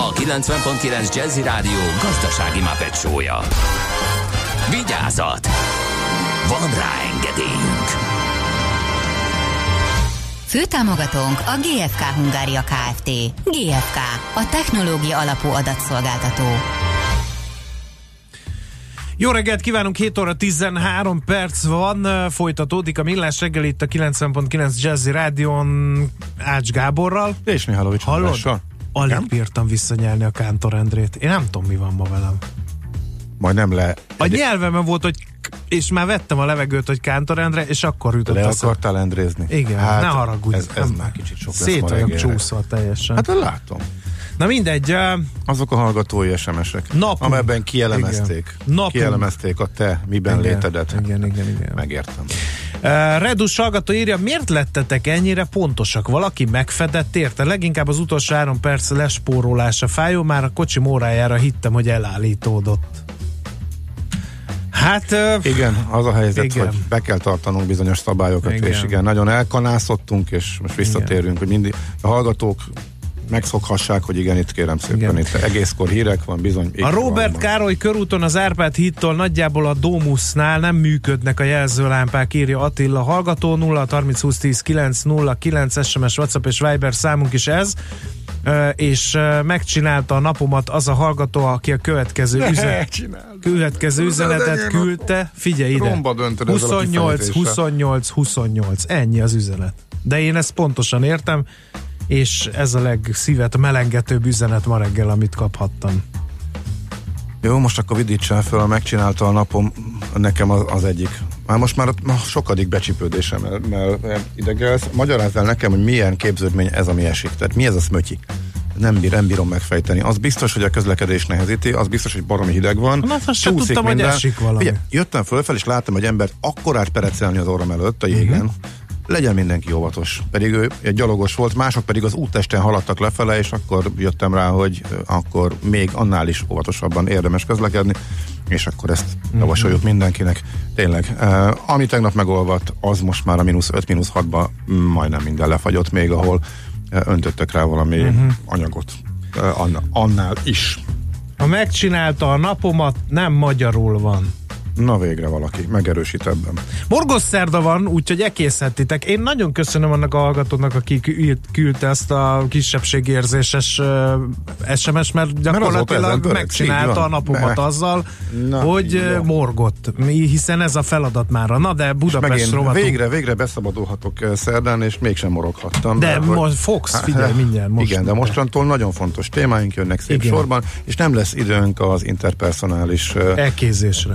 a 90.9 Jazzy Rádió gazdasági mapetsója. Vigyázat! Van rá engedélyünk! Főtámogatónk a GFK Hungária Kft. GFK, a technológia alapú adatszolgáltató. Jó reggelt kívánunk, 7 óra 13 perc van, folytatódik a Millás reggel itt a 90.9 Jazzy Rádion Ács Gáborral. És Mihálovics Hallod? Andrással. Alig Igen? bírtam visszanyelni a Kántor Endrét. Én nem tudom, mi van ma velem. Majd nem le... A nyelvemen volt, hogy és már vettem a levegőt, hogy Kántor Endre, és akkor jutott Le akartál endrézni? Igen, hát, ne haragudj. Ez, ez nem- már kicsit sok lesz Szét ma csúszva teljesen. Hát látom. Na mindegy, Azok a hallgatói SMS-ek, Napunk. amelyben kielemezték, Igen. Kielemezték a te miben Igen. létedet. Igen, igen, igen. Megértem. Uh, Redus hallgató írja, miért lettetek ennyire pontosak? Valaki megfedett érte? Leginkább az utolsó három perc lespórolása fájó, már a kocsi órájára hittem, hogy elállítódott. Hát... Uh, Igen, az a helyzet, Igen. hogy be kell tartanunk bizonyos szabályokat, Igen. és igen, nagyon elkanászottunk, és most visszatérünk, hogy mindig a hallgatók megszokhassák, hogy igen, itt kérem szépen, Igen. itt egészkor hírek van, bizony. A Robert Károly körúton az Árpád hittól nagyjából a Domusnál nem működnek a jelzőlámpák, írja Attila hallgató 0 30 20 10 9 0 9 SMS, WhatsApp és Viber számunk is ez és megcsinálta a napomat az a hallgató, aki a következő, üzenet, következő üzenetet küldte. Figyelj ide! Romba döntöd ezzel a 28, kifejezéssel. 28, 28. Ennyi az üzenet. De én ezt pontosan értem, és ez a legszívet melengetőbb üzenet ma reggel, amit kaphattam. Jó, most akkor vidítsen föl, megcsinálta a napom, nekem az, az egyik. Már most már ma sokadik becsipődésem, mert, mert idegelsz. Magyarázz el nekem, hogy milyen képződmény ez, ami esik. Tehát mi ez a szmötyi? Nem, bír, nem bírom megfejteni. Az biztos, hogy a közlekedés nehezíti, az biztos, hogy baromi hideg van. Na, azt sem tudtam, hogy esik valami. Ugye, jöttem fölfel, és láttam egy embert akkorát perecelni az orrom előtt a jégen. Mhm. Legyen mindenki óvatos. Pedig ő egy gyalogos volt, mások pedig az úttesten haladtak lefele, és akkor jöttem rá, hogy akkor még annál is óvatosabban érdemes közlekedni, és akkor ezt Mhm. javasoljuk mindenkinek. Tényleg, uh, ami tegnap megolvadt, az most már a mínusz 5 mínusz 6-ba majdnem minden lefagyott, még ahol uh, öntöttek rá valami Mhm. anyagot. Uh, annál is. Ha megcsinálta a napomat, nem magyarul van. Na végre valaki, megerősít ebben. Morgos szerda van, úgyhogy ekészhetitek. Én nagyon köszönöm annak a hallgatónak, aki kü- küldte ezt a kisebbségérzéses uh, SMS, mert gyakorlatilag pörög, megcsinálta a napomat Ne. azzal, Na, hogy van. morgott, hiszen ez a feladat már. Na de Budapest rovatunk. végre, végre beszabadulhatok szerdán, és mégsem moroghattam. De mert hogy- most fogsz, figyelj, mindjárt, most Igen, de mostantól nagyon fontos témáink jönnek szép Igen. sorban, és nem lesz időnk az interpersonális eh, Elkézésre.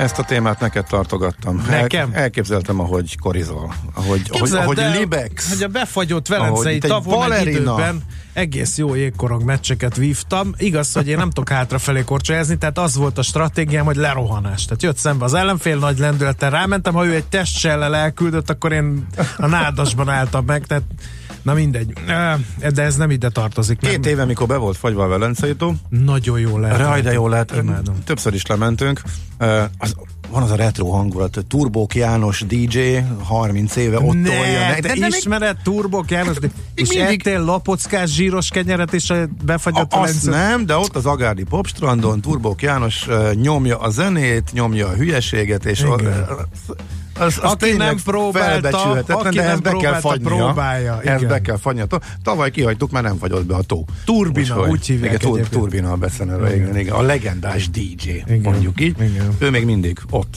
Ezt a témát neked tartogattam. Nekem? El, elképzeltem, ahogy korizol, ahogy, ahogy, Képzeld ahogy el, Libex. Hogy a befagyott Ahogy Velencei tavon egy időben egész jó jégkorong meccseket vívtam. Igaz, hogy én nem tudok hátrafelé korcsolyázni, tehát az volt a stratégiám, hogy lerohanás. Tehát jött szembe az ellenfél, nagy lendülettel rámentem, ha ő egy testsellel elküldött, akkor én a nádasban álltam meg, tehát na mindegy. De ez nem ide tartozik. Két nem. éve, mikor be volt fagyva a Velencei tó, Nagyon jó lehet. Raj, de jó lehet. Imádom. Többször is lementünk. Az, van az a retro hangulat, Turbók János DJ, 30 éve ott ne, tolja. te de még- ismered Turbok János, de- és mindig- ettél lapockás zsíros kenyeret, és befagyott A, azt nem, de ott az Agárdi Popstrandon Turbók János nyomja a zenét, nyomja a hülyeséget, és Igen. az, az, az Aki nem próbálta, aki de ezt be kell fagynia. próbálja, Ezt igen. be kell fagynia. Tavaly kihagytuk, mert nem fagyott be a tó. Turbina, Úgyhogy- úgy hívják Igen, egyébként. Turbina a beceneve, igen, igen. A legendás DJ, Igen, mondjuk így. igen. Ő még mindig ott.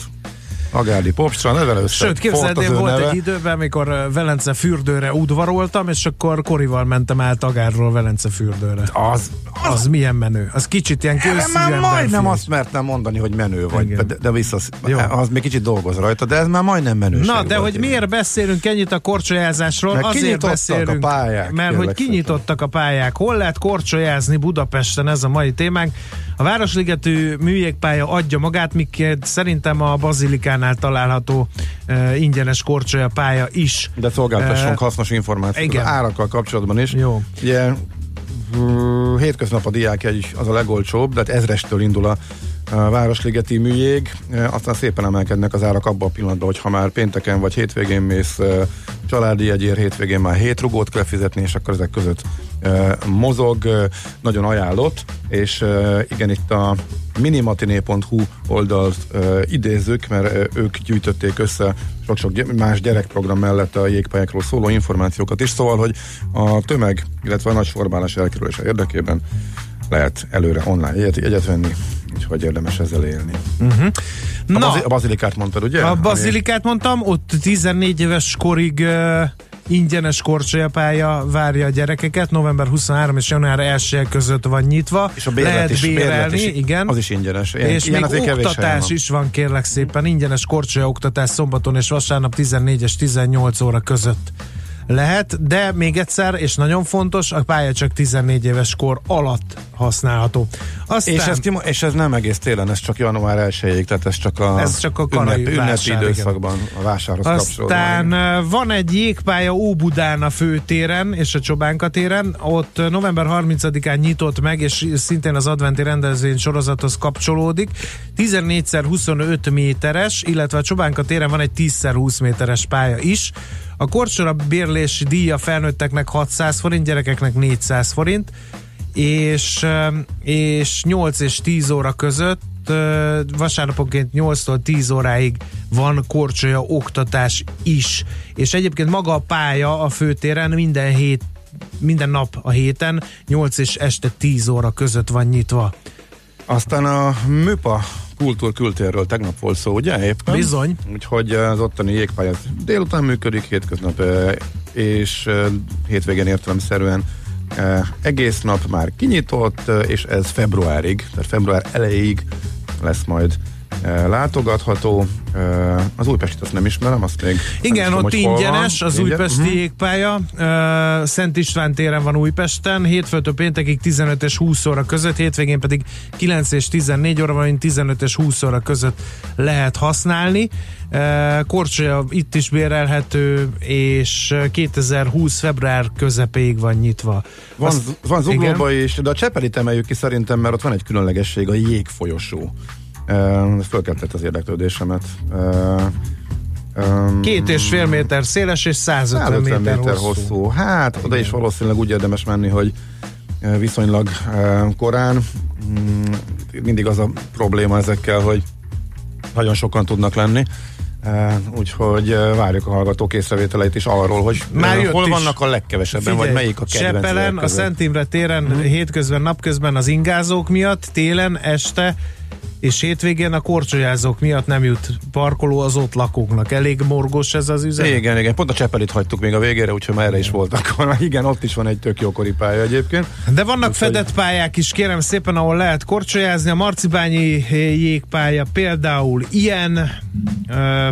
Agárdi Popstrand, ezzel össze. Sőt, képzeld, az én volt neve. egy időben, amikor ö, Velence fürdőre udvaroltam, és akkor Korival mentem át Agárról Velence fürdőre. Az, Az milyen menő. Az kicsit ilyen már majdnem azt mertem mondani, hogy menő vagy, Igen. de, de vissza, Jó. az még kicsit dolgoz rajta, de ez már majdnem menőség Na, de hogy miért beszélünk ennyit a korcsolyázásról? Mert Azért beszélünk, a pályák, mert hogy kinyitottak a pályák. Hol lehet korcsolyázni Budapesten, ez a mai témánk. A Városligetű műjégpálya adja magát, miként szerintem a Bazilikánál található uh, ingyenes korcsolya pálya is. De szolgáltassunk Eh, hasznos információt igen. az árakkal kapcsolatban is. Jó. Ugye hétköznap a diák egy az a legolcsóbb, de hát ezrestől indul a, Városligeti műjég, aztán szépen emelkednek az árak abban a pillanatban, hogy ha már pénteken vagy hétvégén mész családi jegyér, hétvégén már hét rugót kell fizetni, és akkor ezek között mozog, nagyon ajánlott, és igen, itt a minimatiné.hu oldalt idézzük, mert ők gyűjtötték össze sok-sok más gyerekprogram mellett a jégpályákról szóló információkat is, szóval, hogy a tömeg, illetve a nagy sorbálás elkerülése érdekében lehet előre online jegyet, jegyet venni, úgyhogy érdemes ezzel élni. Uh-huh. A, Na, bazi- a bazilikát mondtad, ugye? a Bazilikát mondtam, ott 14 éves korig uh, ingyenes korcsolyapálya várja a gyerekeket, november 23 és január 1 között van nyitva. És a bérlet Lehet is, bérelni, is, igen. Az is ingyenes. Ilyen, és ilyen még oktatás is van, kérlek szépen. Ingyenes korcsolya oktatás szombaton és vasárnap 14 és 18 óra között lehet, de még egyszer, és nagyon fontos, a pálya csak 14 éves kor alatt használható. Aztán, És ez, kimo- és ez nem egész télen, ez csak január 1 tehát ez csak a, Ez csak a karai ünnep, ünnepi vásár, igen. időszakban a vásárhoz Aztán kapcsolódóan. ö, van egy jégpálya Óbudán a főtéren és a Csobánka téren. Ott november 30-án nyitott meg, és szintén az adventi rendezvény sorozathoz kapcsolódik. 14x25 méteres, illetve a Csobánka téren van egy 10x20 méteres pálya is. A korcsora bérlési díja felnőtteknek 600 forint, gyerekeknek 400 forint, és, és 8 és 10 óra között vasárnaponként 8-tól 10 óráig van korcsolya oktatás is. És egyébként maga a pálya a főtéren minden hét minden nap a héten 8 és este 10 óra között van nyitva. Aztán a MÜPA kultúr kültérről tegnap volt szó, ugye éppen? Bizony. Úgyhogy az ottani jégpálya délután működik, hétköznap és hétvégén értelemszerűen egész nap már kinyitott, és ez februárig, tehát február elejéig lesz majd látogatható. Az Újpestit azt nem ismerem, azt még Igen, tudom, ott ingyenes az Ingyen- újpesti Mhm. jégpálya. Szent István téren van Újpesten, hétfőtől péntekig 15 és 20 óra között, hétvégén pedig 9 és 14 óra, valamint 15 és 20 óra között lehet használni. Korcsolya itt is bérelhető, és uh, 2020 február közepéig van nyitva. Van, Azt- van igen. zuglóba is, de a Csepelit emeljük ki szerintem, mert ott van egy különlegesség, a jégfolyosó. Uh, fölkeltett az érdeklődésemet. Uh, Két és fél méter széles és 150, 150 méter, méter hosszú. hosszú. Hát, oda is valószínűleg úgy érdemes menni, hogy viszonylag korán. Mm, Mindig az a probléma ezekkel, hogy nagyon sokan tudnak lenni. Eh, Úgyhogy eh, várjuk a hallgatók észrevételeit is arról, hogy Már jött hol is. vannak a legkevesebben, vagy melyik a kedvenc Seppelen, a. Szent Imre téren Mhm. hétközben, napközben az ingázók miatt, télen, este és hétvégén a korcsolyázók miatt nem jut parkoló az ott lakóknak. Elég morgos ez az üzenet? Igen, igen, pont a Csepelit hagytuk még a végére, úgyhogy már erre is volt akkor. Igen, ott is van egy tök jókori pálya egyébként. De vannak fedett pályák is, kérem szépen, ahol lehet korcsolyázni. A Marcibányi jégpálya például ilyen,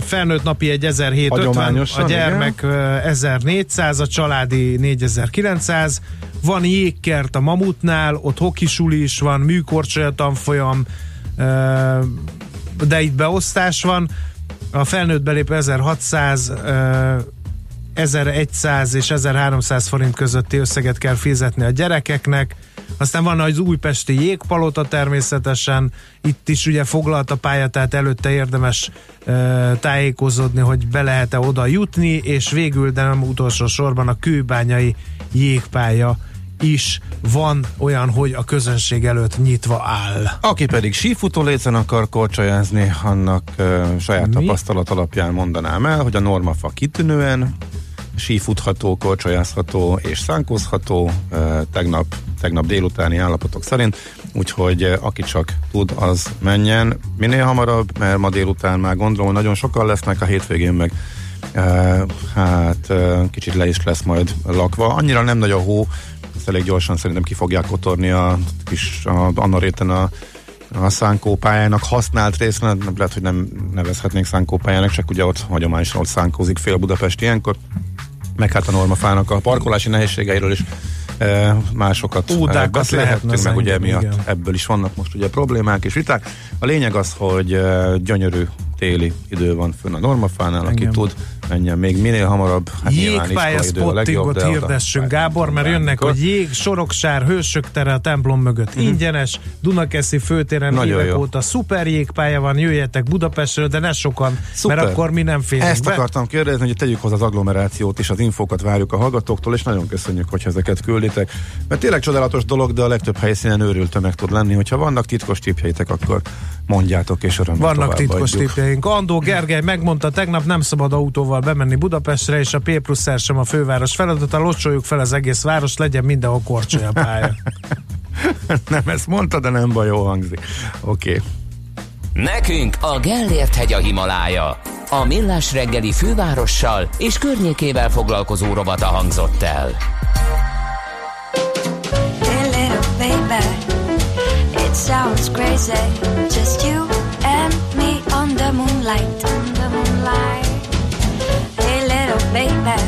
felnőtt napi egy 1750, a gyermek ö, 1400, a családi 4900. Van jégkert a Mamutnál, ott hokisuli is van, műkorcsolya tanfolyam, de itt beosztás van. A felnőtt belép 1600, ö, 1100 és 1300 forint közötti összeget kell fizetni a gyerekeknek. Aztán van az újpesti jégpalota természetesen, itt is ugye foglalt a pálya, tehát előtte érdemes e, tájékozódni, hogy be lehet-e oda jutni, és végül, de nem utolsó sorban a kőbányai jégpálya is van olyan, hogy a közönség előtt nyitva áll. Aki pedig sífutó lécen akar korcsolyázni, annak uh, saját Mi? tapasztalat alapján mondanám el, hogy a normafa kitűnően sífutható, korcsolyázható és szánkózható uh, tegnap, tegnap délutáni állapotok szerint, úgyhogy aki csak tud, az menjen minél hamarabb, mert ma délután már gondolom, nagyon sokan lesznek, a hétvégén meg uh, hát uh, kicsit le is lesz majd lakva. Annyira nem nagy a hó, ezt elég gyorsan szerintem ki fogják kotorni a kis, a, anna réten a, a szánkó pályának használt részen, lehet, hogy nem nevezhetnénk szánkó pályának, csak ugye ott hagyományosan ott szánkózik fél Budapest ilyenkor, meg hát a normafának a parkolási nehézségeiről is e, másokat Ódákat beszélhettünk, lehetne meg ugye miatt igen. ebből is vannak most ugye problémák és viták. A lényeg az, hogy e, gyönyörű téli idő van fönn a normafánál, aki tud, menjen még minél hamarabb. Hát Jégpálya a spottingot hirdessünk, Gábor, mert jönnek, hogy jég, Soroksár, Hősök tere a templom mögött. Ingyenes, Dunakeszi főtéren. Nagyon évek jó. óta szuper jégpálya van, jöjjetek Budapestről, de ne sokan, Szuper. mert akkor mi nem férünk Ezt be. akartam kérdezni, hogy tegyük hozzá az agglomerációt és az infókat várjuk a hallgatóktól, és nagyon köszönjük, hogy ezeket külditek. Mert tényleg csodálatos dolog, de a legtöbb helyszínen őrült tömeg tud lenni. Hogyha vannak titkos tippjeitek, akkor mondjátok, és örömmel Vannak titkos tippjeink. Andó Gergely megmondta, tegnap nem szabad autóval bemenni Budapestre, és a P plusz R sem a főváros feladata, locsoljuk fel az egész város, legyen mindenhol korcsolyapálya. nem ezt mondta, de nem baj, jó hangzik. Oké. Okay. Nekünk a Gellért hegy a Himalája. A Millás reggeli fővárossal és környékével foglalkozó robata hangzott el. It sounds crazy. Just you and me on the moonlight, on the moonlight. Hey little baby,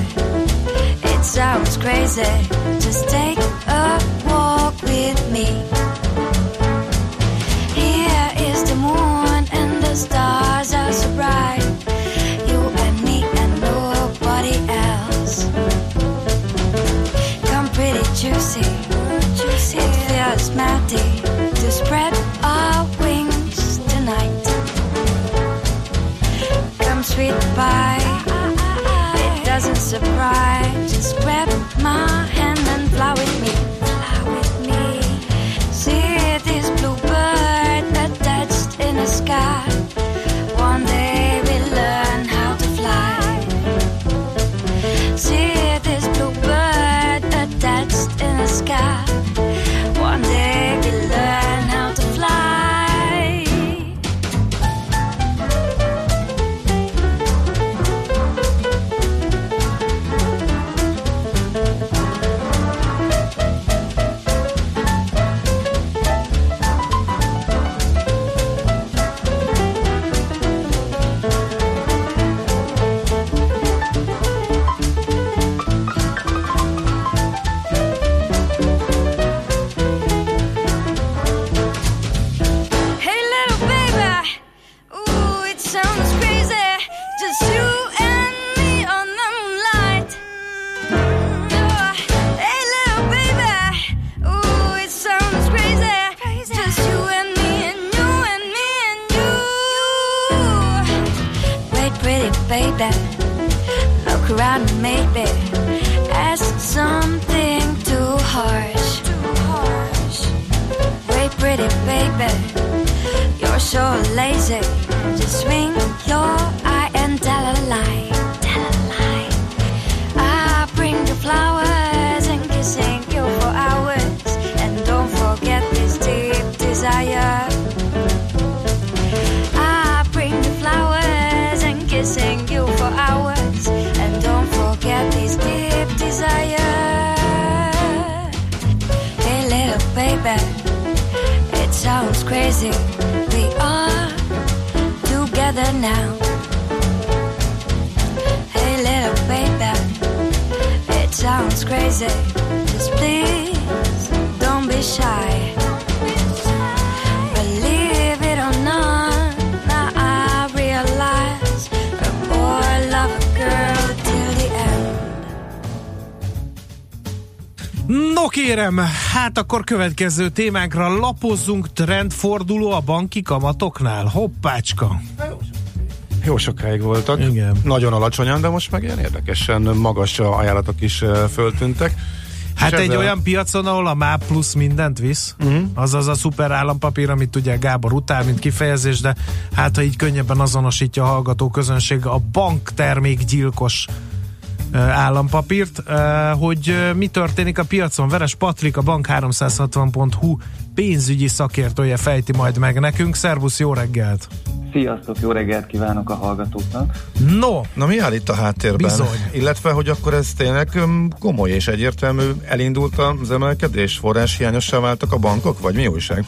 it sounds crazy. Just take a walk with me. Here is the moon and the stars are so bright. You and me and nobody else. Come pretty juicy. It feels melty sweet pie, it doesn't surprise. It sounds crazy. Just please don't be shy. Believe it or not, now I realize a boy love a girl till the end. No kérem, hát akkor következő témánkra lapozzunk trendforduló a banki kamatoknál. Hoppácska! Jó sokáig voltak. Igen. Nagyon alacsonyan, de most meg ilyen érdekesen magas ajánlatok is föltűntek. Hát egy olyan piacon, ahol a MÁP plusz mindent visz, uh-huh. az az a szuper állampapír, amit ugye Gábor utál, mint kifejezés, de hát ha így könnyebben azonosítja a hallgató közönség a banktermék gyilkos ö, állampapírt, hogy mi történik a piacon. Veres Patrik, a bank360.hu pénzügyi szakértője fejti majd meg nekünk. Szervusz, jó reggelt! Sziasztok, jó reggelt kívánok a hallgatóknak! No! Na mi áll itt a háttérben? Bizony. Illetve, hogy akkor ez tényleg komoly és egyértelmű elindult az emelkedés, forrás hiányossá váltak a bankok, vagy mi újság?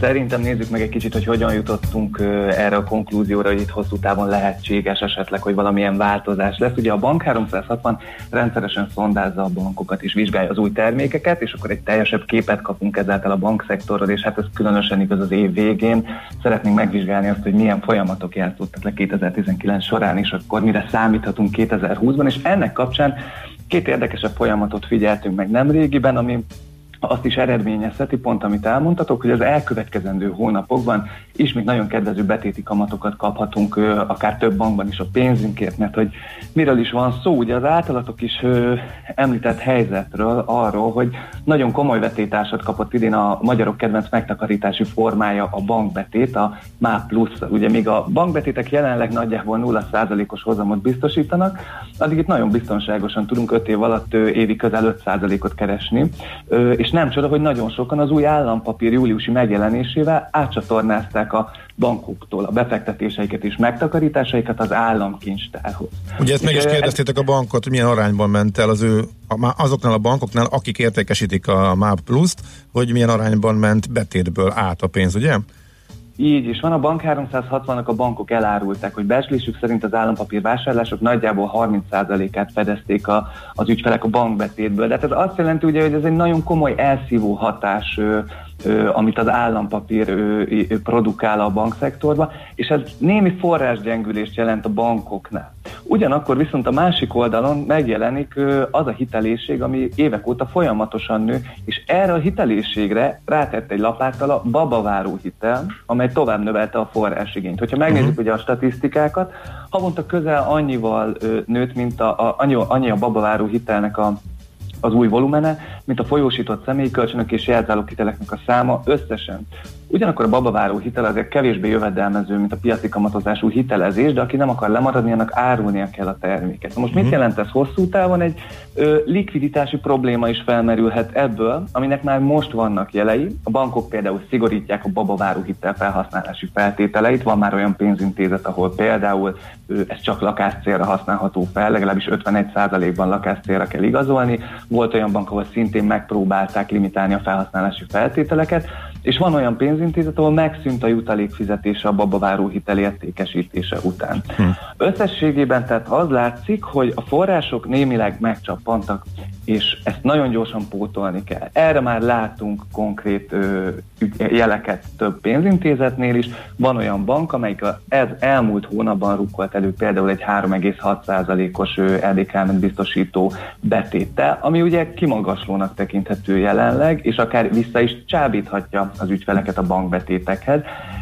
Szerintem nézzük meg egy kicsit, hogy hogyan jutottunk erre a konklúzióra, hogy itt hosszú távon lehetséges esetleg, hogy valamilyen változás lesz. Ugye a Bank 360 rendszeresen szondázza a bankokat és vizsgálja az új termékeket, és akkor egy teljesebb képet kapunk ezáltal a bankszektorról, és hát ez különösen igaz az év végén. Szeretnénk megvizsgálni azt, hogy milyen folyamatok játszottak le 2019 során, és akkor mire számíthatunk 2020-ban, és ennek kapcsán két érdekesebb folyamatot figyeltünk meg nemrégiben, ami azt is eredményezheti, pont amit elmondtatok, hogy az elkövetkezendő hónapokban ismét nagyon kedvező betéti kamatokat kaphatunk, akár több bankban is a pénzünkért, mert hogy miről is van szó, ugye az általatok is említett helyzetről, arról, hogy nagyon komoly vetétársat kapott idén a magyarok kedvenc megtakarítási formája a bankbetét, a MÁ plusz. Ugye még a bankbetétek jelenleg nagyjából 0%-os hozamot biztosítanak, addig itt nagyon biztonságosan tudunk 5 év alatt évi közel 5%-ot keresni, Ö, és nem csoda, hogy nagyon sokan az új állampapír júliusi megjelenésével átcsatornázták a bankoktól a befektetéseiket és megtakarításaikat az államkincstárhoz. Ugye ezt meg is kérdeztétek a bankot, hogy milyen arányban ment el az ő, azoknál a bankoknál, akik értékesítik a MAP Plus-t, hogy milyen arányban ment betétből át a pénz, ugye? Így is van, a Bank 360-nak a bankok elárulták, hogy becslésük szerint az állampapír vásárlások nagyjából 30%-át fedezték a, az ügyfelek a bankbetétből. De hát ez azt jelenti, ugye, hogy ez egy nagyon komoly elszívó hatás, ö, ö, amit az állampapír ö, ö, produkál a bankszektorban, és ez némi forrásgyengülést jelent a bankoknál. Ugyanakkor viszont a másik oldalon megjelenik az a hitelésség, ami évek óta folyamatosan nő, és erre a hiteléségre rátett egy lapáttal a babaváró hitel, amely tovább növelte a forrásigényt. Hogyha megnézzük uh-huh. ugye a statisztikákat, havonta közel annyival nőtt, mint a, a, annyi, annyi a babaváró hitelnek a az új volumene, mint a folyósított személyi kölcsönök és jelzáloghiteleknek a száma összesen. Ugyanakkor a babaváró hitel azért kevésbé jövedelmező, mint a piaci kamatozású hitelezés, de aki nem akar lemaradni, annak árulnia kell a terméket. Na most mit jelent ez hosszú távon? Egy ö, likviditási probléma is felmerülhet ebből, aminek már most vannak jelei. A bankok például szigorítják a babaváró hitel felhasználási feltételeit. Van már olyan pénzintézet, ahol például ö, ez csak lakáscélra használható fel, legalábbis 51%-ban lakáscélra kell igazolni. Volt olyan bank, ahol szintén megpróbálták limitálni a felhasználási feltételeket, és van olyan pénzintézet, ahol megszűnt a jutalék fizetése a babaváró hitel értékesítése után. Hm. Összességében tehát az látszik, hogy a források némileg megcsappantak, és ezt nagyon gyorsan pótolni kell. Erre már látunk konkrét ö, jeleket több pénzintézetnél is. Van olyan bank, amelyik ez elmúlt hónapban rukkolt elő például egy 3,6%-os ö, LDK-ment biztosító betéttel, ami ugye kimagaslónak tekinthető jelenleg, és akár vissza is csábíthatja az ügyfeleket a bankbetétekhez.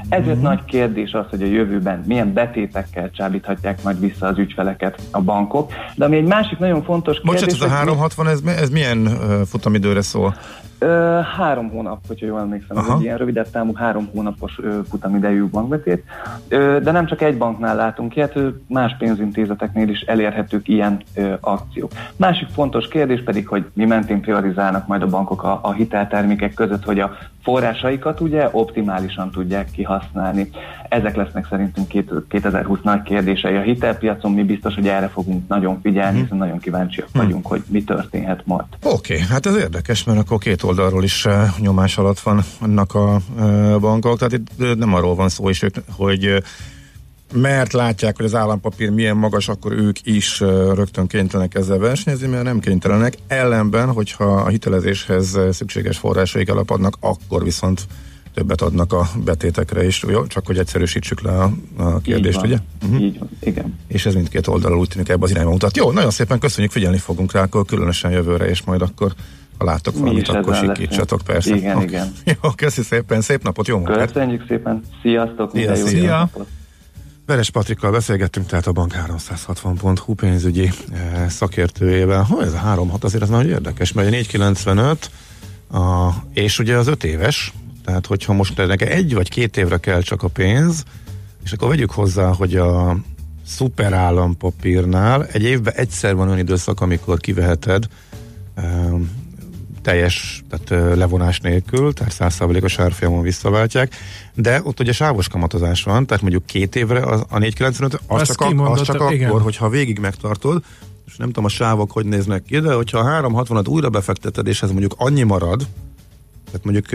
Ezért nagy kérdés az, hogy a jövőben milyen betétekkel csábíthatják majd vissza az ügyfeleket a bankok. De ami egy másik nagyon fontos kérdés... Bocsánat, ez a hogy mi- 360, ez, ez milyen futamidőre szól? Ö, három hónap, hogyha jól emlékszem. Aha, egy ilyen rövidebb távú három hónapos ö, futamidejű bankbetét. Ö, de nem csak egy banknál látunk ilyet, ö, más pénzintézeteknél is elérhetők ilyen ö, akciók. Másik fontos kérdés pedig, hogy mi mentén priorizálnak majd a bankok a, a hiteltermékek között, hogy a forrásaikat ugye optimálisan tudják kihasználni. Ezek lesznek szerintünk két- 2020 nagy kérdései a hitelpiacon, mi biztos, hogy erre fogunk nagyon figyelni, hiszen nagyon kíváncsiak vagyunk, hogy mi történhet majd. Oké, okay, hát ez érdekes, mert akkor két oldalról is eh, nyomás alatt van annak a eh, bankok, tehát itt eh, nem arról van szó is, ők, hogy mert látják, hogy az állampapír milyen magas, akkor ők is rögtön kénytelenek ezzel versenyezni, mert nem kénytelenek. Ellenben, hogyha a hitelezéshez szükséges forrásaik elapadnak, akkor viszont többet adnak a betétekre is, jó? Csak hogy egyszerűsítsük le a, a kérdést, van. ugye? Uh-huh. Így van, igen. És ez mindkét oldalról úgy tűnik ebbe az irányba mutat. Jó, nagyon szépen köszönjük, figyelni fogunk rá, akkor különösen jövőre, és majd akkor ha láttok Mi valamit, akkor sikítsatok, persze. Igen, Oké. igen. Jó, köszi szépen, szép napot, jó munkát! Köszönjük szépen, sziasztok, Szia, szia. napot. Veres Patrikkal beszélgettünk, tehát a bank 360.hu pénzügyi eh, szakértőjével. Ha ez a 3-6 azért az nagyon érdekes, mert a 495 a, és ugye az 5 éves, tehát hogyha most nekem egy vagy két évre kell csak a pénz, és akkor vegyük hozzá, hogy a szuper állampapírnál egy évben egyszer van olyan időszak, amikor kiveheted teljes, tehát levonás nélkül, tehát 100%-os árfolyamon visszaváltják, de ott ugye sávos kamatozás van, tehát mondjuk két évre az, a 495, az Azt csak, ak- az csak igen. akkor, hogyha végig megtartod, és nem tudom a sávok hogy néznek ki, de hogyha a 360-at újra befekteted, és ez mondjuk annyi marad, tehát mondjuk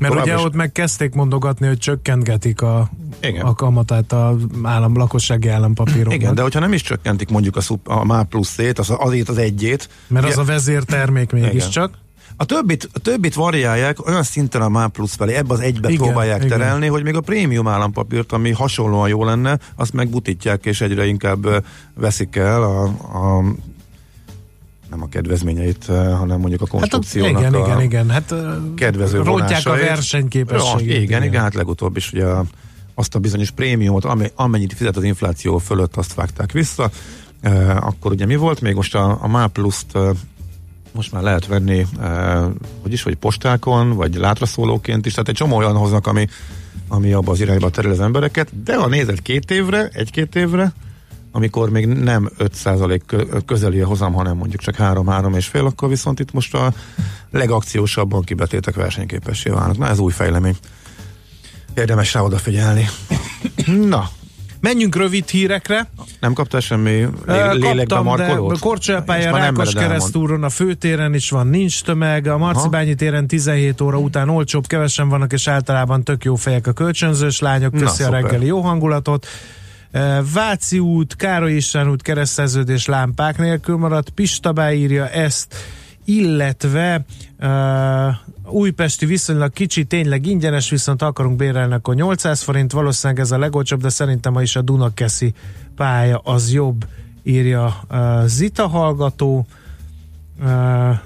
Mert ugye is- ott meg kezdték mondogatni, hogy csökkentgetik a, Igen. a kamatát a állam, lakossági állampapíroknak. igen, de hogyha nem is csökkentik mondjuk a, szup, a MÁ pluszét, az, azért az egyét. Mert az ugye- a vezértermék mégiscsak. A többit, a többit variálják olyan szinten a MÁ plusz felé, ebbe az egybe Igen, próbálják igen. terelni, hogy még a prémium állampapírt, ami hasonlóan jó lenne, azt megbutítják, és egyre inkább veszik el a, a nem a kedvezményeit, ö, hanem mondjuk a Hát konstrukciónak igen, a igen, igen. Hát ö, kedvező rontják a versenyképességet. Ja, igen, igen, hát legutóbb is ugye azt a bizonyos prémiumot, ame- amennyit fizet az infláció fölött, azt vágták vissza. E, akkor ugye mi volt? Még most a, a MÁ pluszt most már lehet venni, hogy is, vagy postákon, vagy látraszólóként is, tehát egy csomó olyan hoznak, ami, ami abba az irányba terel az embereket, de ha nézed két évre, egy-két évre, amikor még nem 5% kö- közeli a hozam, hanem mondjuk csak 3-3 és fél, akkor viszont itt most a legakciósabb banki betétek versenyképessé válnak. Na ez új fejlemény. Érdemes rá odafigyelni. Na, Menjünk rövid hírekre. nem kaptál semmi lé- lélekbe markolót? nem Rákos keresztúron a főtéren is van, nincs tömeg, a Marcibányi téren 17 óra után olcsóbb, kevesen vannak, és általában tök jó fejek a kölcsönzős lányok, Na, köszi a szuper. reggeli jó hangulatot. Váci út, Károly István út kereszteződés lámpák nélkül maradt, Pista beírja ezt, illetve uh, újpesti viszonylag kicsi, tényleg ingyenes, viszont akarunk bérelni, akkor 800 forint, valószínűleg ez a legolcsóbb, de szerintem ma is a Dunakeszi pálya az jobb, írja uh, Zita hallgató. Uh,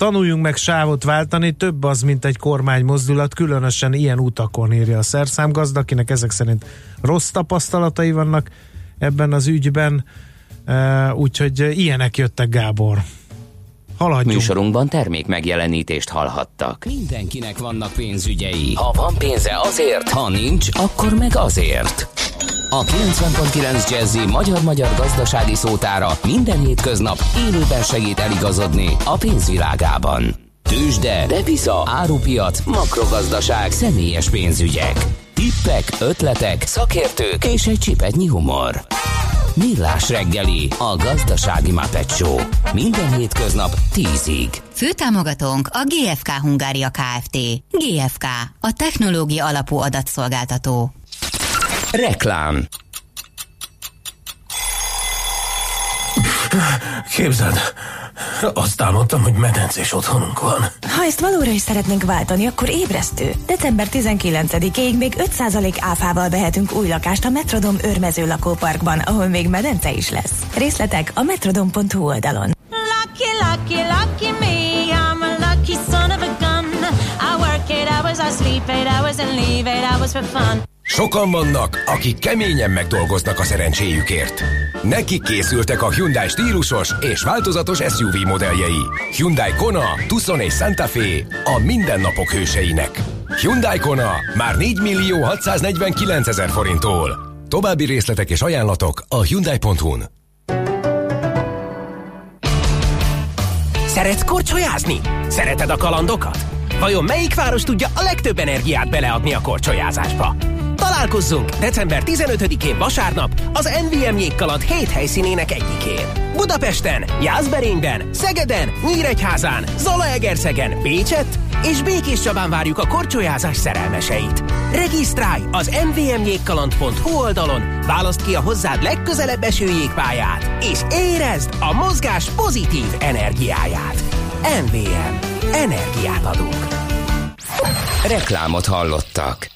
tanuljunk meg sávot váltani, több az, mint egy kormány mozdulat, különösen ilyen utakon írja a szerszámgazda, akinek ezek szerint rossz tapasztalatai vannak ebben az ügyben, úgyhogy ilyenek jöttek Gábor. Haladjunk. Műsorunkban termék megjelenítést hallhattak. Mindenkinek vannak pénzügyei. Ha van pénze azért, ha nincs, akkor meg azért. A 90.9 Jazzy magyar-magyar gazdasági szótára minden hétköznap élőben segít eligazodni a pénzvilágában. Tősde, depisza, árupiac, makrogazdaság, személyes pénzügyek. Tippek, ötletek, szakértők és egy csipetnyi humor. Millás reggeli, a gazdasági Muppet Show. Minden hétköznap 10-ig. Főtámogatónk a GFK Hungária Kft. GFK, a technológia alapú adatszolgáltató. Reklám. Képzeld, azt álmodtam, hogy medencés otthonunk van. Ha ezt valóra is szeretnénk váltani, akkor ébresztő. December 19-ig még 5% áfával vehetünk új lakást a Metrodom őrmező lakóparkban, ahol még medence is lesz. Részletek a metrodom.hu oldalon. Lucky, lucky, lucky me. I'm a lucky son of a gun. I work eight hours, I sleep eight hours, and leave eight hours for fun. Sokan vannak, akik keményen megdolgoznak a szerencséjükért. Nekik készültek a Hyundai stílusos és változatos SUV modelljei. Hyundai Kona, Tucson és Santa Fe a mindennapok hőseinek. Hyundai Kona már 4 millió 649 ezer forinttól. További részletek és ajánlatok a Hyundai.hu-n. Szeretsz korcsolyázni? Szereted a kalandokat? Vajon melyik város tudja a legtöbb energiát beleadni a korcsolyázásba? Találkozzunk december 15-én vasárnap az NVM jégkaland 7 helyszínének egyikén. Budapesten, Jászberényben, Szegeden, Nyíregyházán, Zalaegerszegen, Pécset és Békés Csabán várjuk a korcsolyázás szerelmeseit. Regisztrálj az nvmjégkaland.hu oldalon, válaszd ki a hozzád legközelebb eső jégpályát, és érezd a mozgás pozitív energiáját. NVM. Energiát adunk. Reklámot hallottak.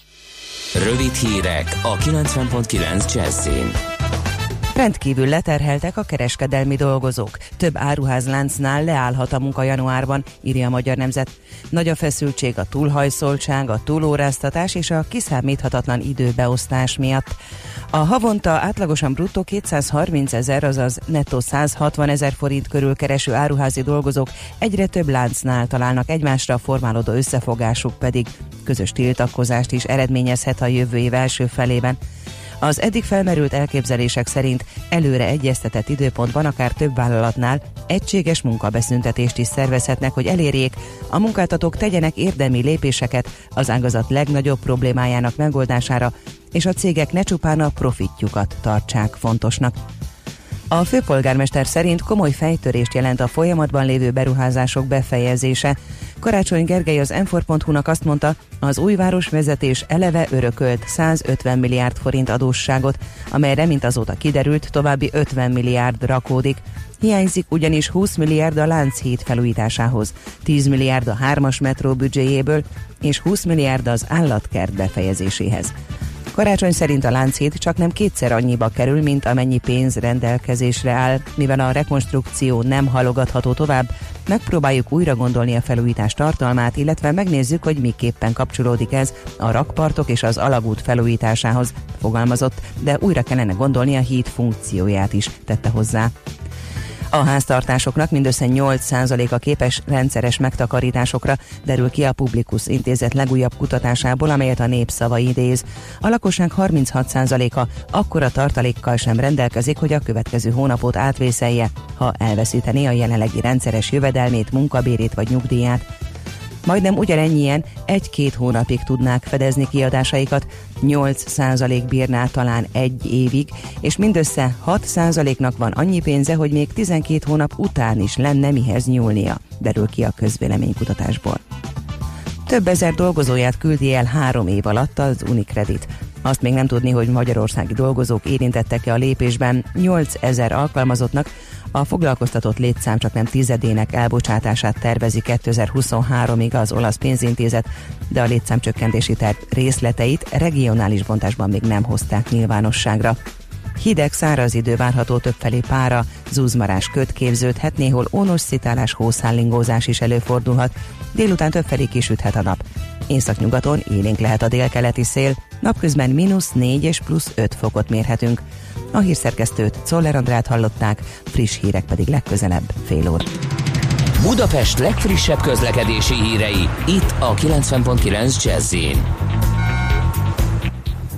Rövid hírek a 90.9 Jazzin. Rendkívül leterheltek a kereskedelmi dolgozók. Több áruházláncnál leállhat a munka januárban, írja a Magyar Nemzet. Nagy a feszültség a túlhajszoltság, a túlóráztatás és a kiszámíthatatlan időbeosztás miatt. A havonta átlagosan bruttó 230 ezer, azaz nettó 160 ezer forint körül kereső áruházi dolgozók egyre több láncnál találnak egymásra, formálódó összefogásuk pedig közös tiltakozást is eredményezhet a jövő év első felében. Az eddig felmerült elképzelések szerint előre egyeztetett időpontban akár több vállalatnál egységes munkabeszüntetést is szervezhetnek, hogy elérjék, a munkáltatók tegyenek érdemi lépéseket az ágazat legnagyobb problémájának megoldására, és a cégek ne csupán a profitjukat tartsák fontosnak. A főpolgármester szerint komoly fejtörést jelent a folyamatban lévő beruházások befejezése. Karácsony Gergely az m nak azt mondta, az új városvezetés eleve örökölt 150 milliárd forint adósságot, amelyre, mint azóta kiderült, további 50 milliárd rakódik. Hiányzik ugyanis 20 milliárd a Lánchíd felújításához, 10 milliárd a hármas metró büdzséjéből és 20 milliárd az állatkert befejezéséhez. Karácsony szerint a Lánchíd csak nem kétszer annyiba kerül, mint amennyi pénz rendelkezésre áll, mivel a rekonstrukció nem halogatható tovább, megpróbáljuk újra gondolni a felújítás tartalmát, illetve megnézzük, hogy miképpen kapcsolódik ez a rakpartok és az alagút felújításához, fogalmazott, de újra kellene gondolni a híd funkcióját is, tette hozzá. A háztartásoknak mindössze 8%-a képes rendszeres megtakarításokra, derül ki a Publikus intézet legújabb kutatásából, amelyet a népszava idéz. A lakosság 36%-a akkora tartalékkal sem rendelkezik, hogy a következő hónapot átvészelje, ha elveszítené a jelenlegi rendszeres jövedelmét, munkabérét vagy nyugdíját majdnem ugyanennyien egy-két hónapig tudnák fedezni kiadásaikat, 8% bírná talán egy évig, és mindössze 6%-nak van annyi pénze, hogy még 12 hónap után is lenne mihez nyúlnia, derül ki a közvéleménykutatásból. Több ezer dolgozóját küldi el három év alatt az Unicredit. Azt még nem tudni, hogy magyarországi dolgozók érintettek-e a lépésben 8000 alkalmazottnak, a foglalkoztatott létszám csak nem tizedének elbocsátását tervezi 2023-ig az olasz pénzintézet, de a létszám csökkentési terv részleteit regionális bontásban még nem hozták nyilvánosságra. Hideg, száraz idő várható többfelé pára, zúzmarás köt képződhet, néhol ónos szitálás, hószállingózás is előfordulhat. Délután többfelé kisüthet a nap. Északnyugaton élénk lehet a délkeleti szél, napközben mínusz 4 és plusz 5 fokot mérhetünk. A hírszerkesztőt Czoller Andrát hallották, friss hírek pedig legközelebb fél óra. Budapest legfrissebb közlekedési hírei, itt a 90.9 jazz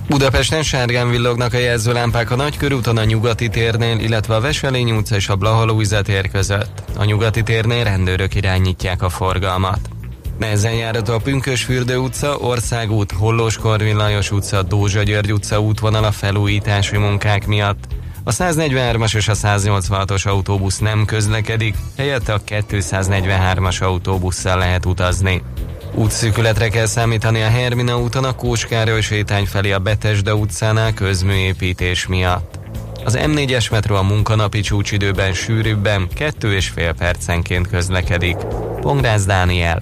Budapesten sárgán villognak a jelzőlámpák a Nagykörúton a Nyugati térnél, illetve a Veselény utca és a Blahalújza tér között. A Nyugati térnél rendőrök irányítják a forgalmat. Nehezen járható a Pünkösfürdő utca, Országút, Hollós Korvin Lajos utca, Dózsa György utca a felújítási munkák miatt. A 143-as és a 186-os autóbusz nem közlekedik, helyette a 243-as autóbusszal lehet utazni. Útszűkületre kell számítani a Hermina úton a Kóskároly sétány felé a Betesde utcánál közműépítés miatt. Az M4-es metró a munkanapi csúcsidőben sűrűbben, kettő és fél percenként közlekedik. Pongrász Dániel,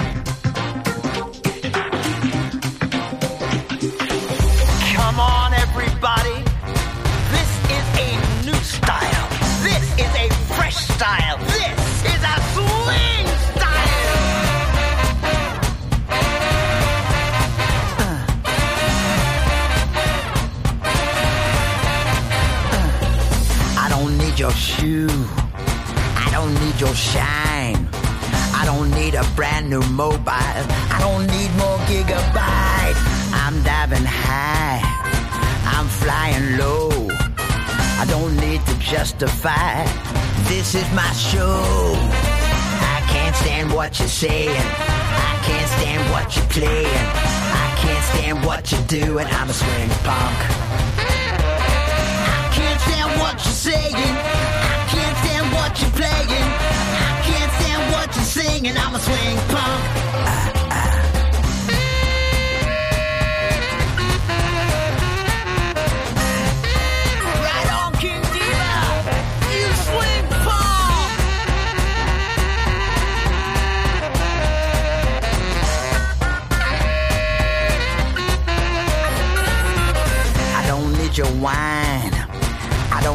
Your shoe. I don't need your shine. I don't need a brand new mobile. I don't need more gigabyte. I'm diving high. I'm flying low. I don't need to justify. This is my show. I can't stand what you're saying. I can't stand what you're playing. I can't stand what you're doing. I'm a swing punk. Stand what you're saying. I can't stand what you're playing. I can't stand what you're singing. I'm a swing punk. King Diva.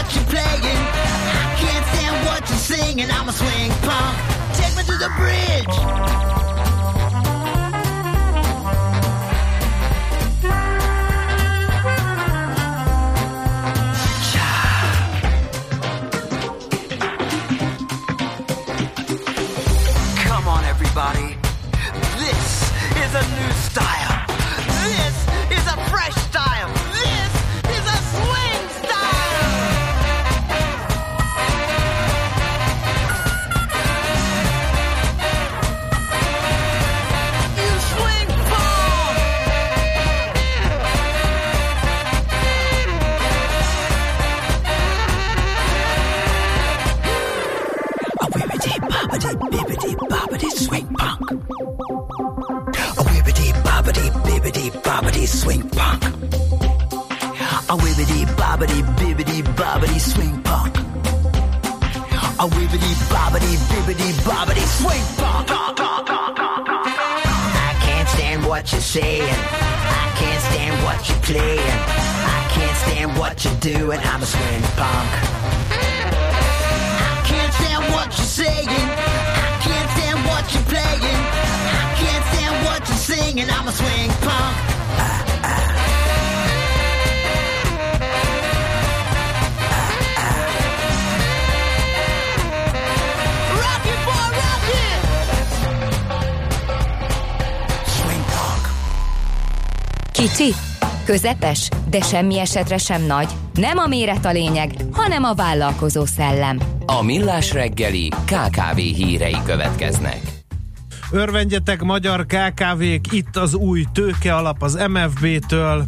What you're playing. I can't stand what you're singing. I'm a swing punk. Take me to the bridge. Doing. I'm a swing punk. I can't stand what you're saying. I can't stand what you're playing. I can't stand what you're singing. I'm a. Swing punk. Kicsi, közepes, de semmi esetre sem nagy. Nem a méret a lényeg, hanem a vállalkozó szellem. A Millás reggeli KKV hírei következnek. Örvendjetek magyar KKV-k, itt az új tőke alap az MFB-től,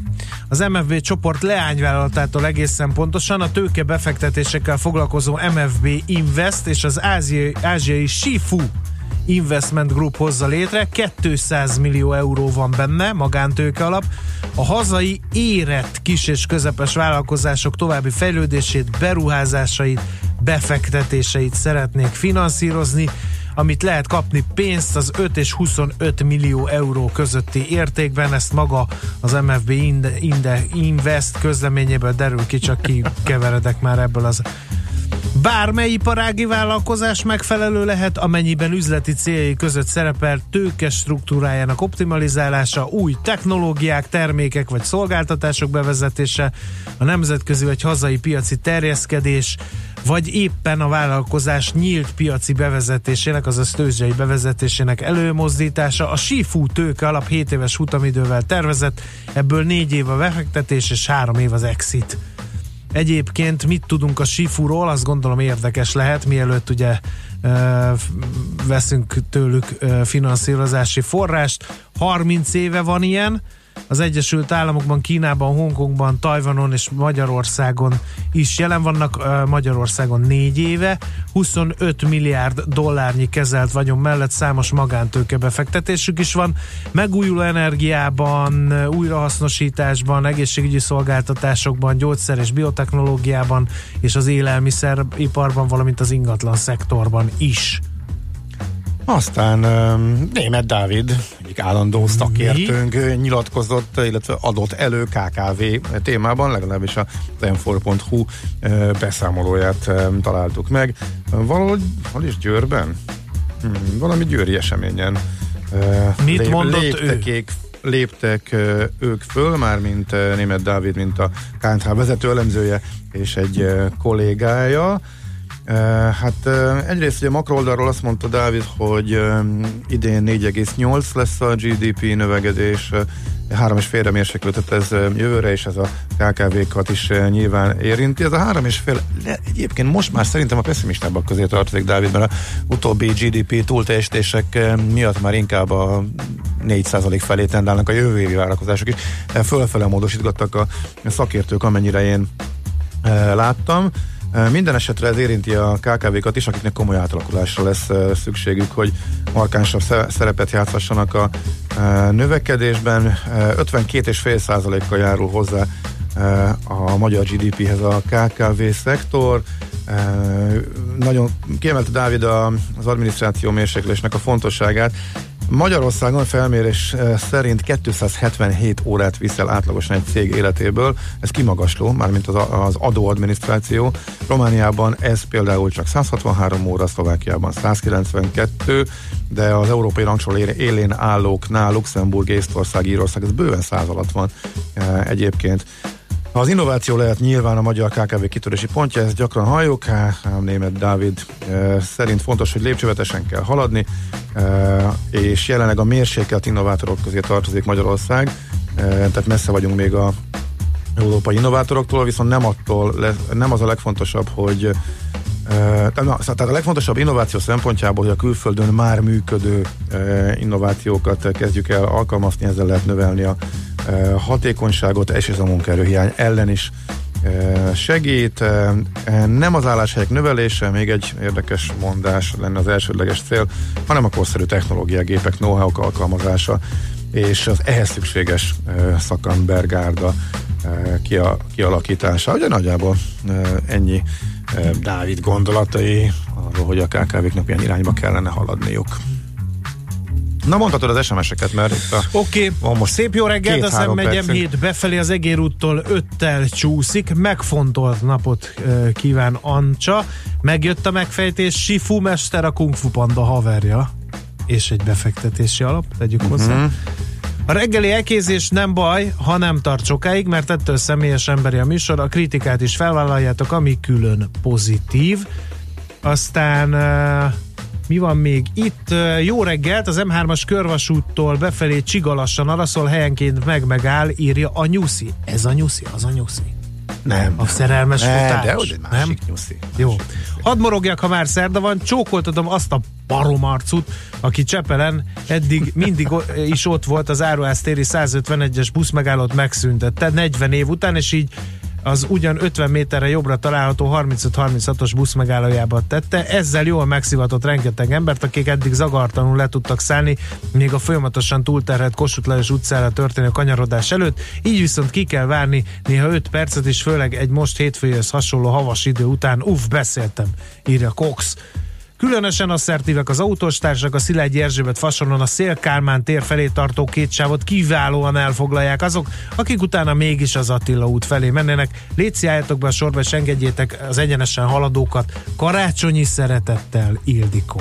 az MFB csoport leányvállalatától egészen pontosan a tőke befektetésekkel foglalkozó MFB Invest és az ázsiai, ázsiai Shifu Investment Group hozza létre, 200 millió euró van benne, magántőke alap. A hazai érett kis és közepes vállalkozások további fejlődését, beruházásait, befektetéseit szeretnék finanszírozni, amit lehet kapni pénzt az 5 és 25 millió euró közötti értékben, ezt maga az MFB Inde, Inde Invest közleményéből derül ki, csak ki keveredek már ebből az Bármely iparági vállalkozás megfelelő lehet, amennyiben üzleti céljai között szerepel tőke struktúrájának optimalizálása, új technológiák, termékek vagy szolgáltatások bevezetése, a nemzetközi vagy hazai piaci terjeszkedés, vagy éppen a vállalkozás nyílt piaci bevezetésének, azaz tőzsdei bevezetésének előmozdítása. A Sifu tőke alap 7 éves futamidővel tervezett, ebből 4 év a befektetés és 3 év az exit. Egyébként mit tudunk a Sifuról, azt gondolom érdekes lehet, mielőtt ugye veszünk tőlük finanszírozási forrást. 30 éve van ilyen, az Egyesült Államokban, Kínában, Hongkongban, Tajvanon és Magyarországon is jelen vannak. Magyarországon négy éve, 25 milliárd dollárnyi kezelt vagyon mellett számos magántőke befektetésük is van. Megújuló energiában, újrahasznosításban, egészségügyi szolgáltatásokban, gyógyszer és biotechnológiában és az élelmiszeriparban, valamint az ingatlan szektorban is. Aztán Német Dávid, egyik állandó szakértőnk ö, nyilatkozott, illetve adott elő KKV témában, legalábbis a m4.hu ö, beszámolóját találtuk meg. Valahogy, hol is Győrben? Hmm, valami győri eseményen. Mit mondott léptek, ő? ők, léptek ők föl, már mint Német Dávid, mint a KNH vezető elemzője és egy kollégája. Hát egyrészt ugye makro oldalról azt mondta Dávid, hogy idén 4,8 lesz a GDP növekedés, uh, 3,5-re mérséklődött ez jövőre, és ez a KKV-kat is nyilván érinti. Ez a 3,5 de egyébként most már szerintem a pessimistábbak közé tartozik Dávid, mert a utóbbi GDP túlteljesítések miatt már inkább a 4% felé tendálnak a jövő évi várakozások is. Fölfele módosítgattak a szakértők, amennyire én láttam. Minden esetre ez érinti a KKV-kat is, akiknek komoly átalakulásra lesz szükségük, hogy markánsabb sze- szerepet játszhassanak a növekedésben. Uh, 52,5%-kal járul hozzá a magyar GDP-hez a KKV szektor. Nagyon kiemelte Dávid az adminisztráció mérséklésnek a fontosságát. Magyarországon felmérés eh, szerint 277 órát viszel átlagosan egy cég életéből, ez kimagasló, mármint az, az adóadminisztráció. Romániában ez például csak 163 óra, Szlovákiában 192, de az európai rangsor élén állóknál Luxemburg, Észtország, Írország, ez bőven száz alatt van e, egyébként. Az innováció lehet nyilván a magyar KKV kitörési pontja, ezt gyakran halljuk, a német Dávid e, szerint fontos, hogy lépcsővetesen kell haladni, e, és jelenleg a mérsékelt innovátorok közé tartozik Magyarország, e, tehát messze vagyunk még a európai innovátoroktól, viszont nem attól, nem az a legfontosabb, hogy Uh, tehát a legfontosabb innováció szempontjából, hogy a külföldön már működő innovációkat kezdjük el alkalmazni, ezzel lehet növelni a hatékonyságot, és ez a munkaerőhiány ellen is segít. Nem az álláshelyek növelése, még egy érdekes mondás lenne az elsődleges cél, hanem a korszerű technológia, gépek, know-how alkalmazása, és az ehhez szükséges szakembergárda kia, kialakítása. Ugye nagyjából ennyi Dávid gondolatai arról, hogy a KKV-knak milyen irányba kellene haladniuk. Na mondhatod az SMS-eket, mert itt a... Oké, okay. most szép jó reggelt, két, az három megyem percünk. 7 befelé az egérúttól öttel csúszik, megfontolt napot kíván Ancsa, megjött a megfejtés, Sifu Mester a Kung Fu Panda haverja, és egy befektetési alap, tegyük hozzá. A reggeli elkézés nem baj, ha nem tart sokáig, mert ettől személyes emberi a műsor, a kritikát is felvállaljátok, ami külön pozitív. Aztán mi van még itt? Jó reggelt, az M3-as körvasúttól befelé csigalassan araszol, helyenként meg-megáll, írja a nyuszi. Ez a nyuszi, az a nyuszi. Nem. A szerelmes Ne, futás. de egy másik nyuszi. Jó. Hadd morogjak, ha már szerda van, csókoltatom azt a baromarcut, aki Csepelen eddig mindig is ott volt az Áruháztéri 151-es buszmegállót megszüntette 40 év után, és így az ugyan 50 méterre jobbra található 35-36-os buszmegállójába tette. Ezzel jól megszivatott rengeteg embert, akik eddig zagartanul le tudtak szállni, még a folyamatosan túlterhelt Kossuth Lajos utcára történő kanyarodás előtt. Így viszont ki kell várni néha 5 percet, és főleg egy most hétfőjöz hasonló havas idő után, uff, beszéltem, írja Cox. Különösen asszertívek az autóstársak, a Szilágyi Erzsébet fasonon a Szél Kálmán tér felé tartó két sávot kiválóan elfoglalják azok, akik utána mégis az Attila út felé mennének. Léci álljatok be a sorba, és engedjétek az egyenesen haladókat. Karácsonyi szeretettel, Ildikó.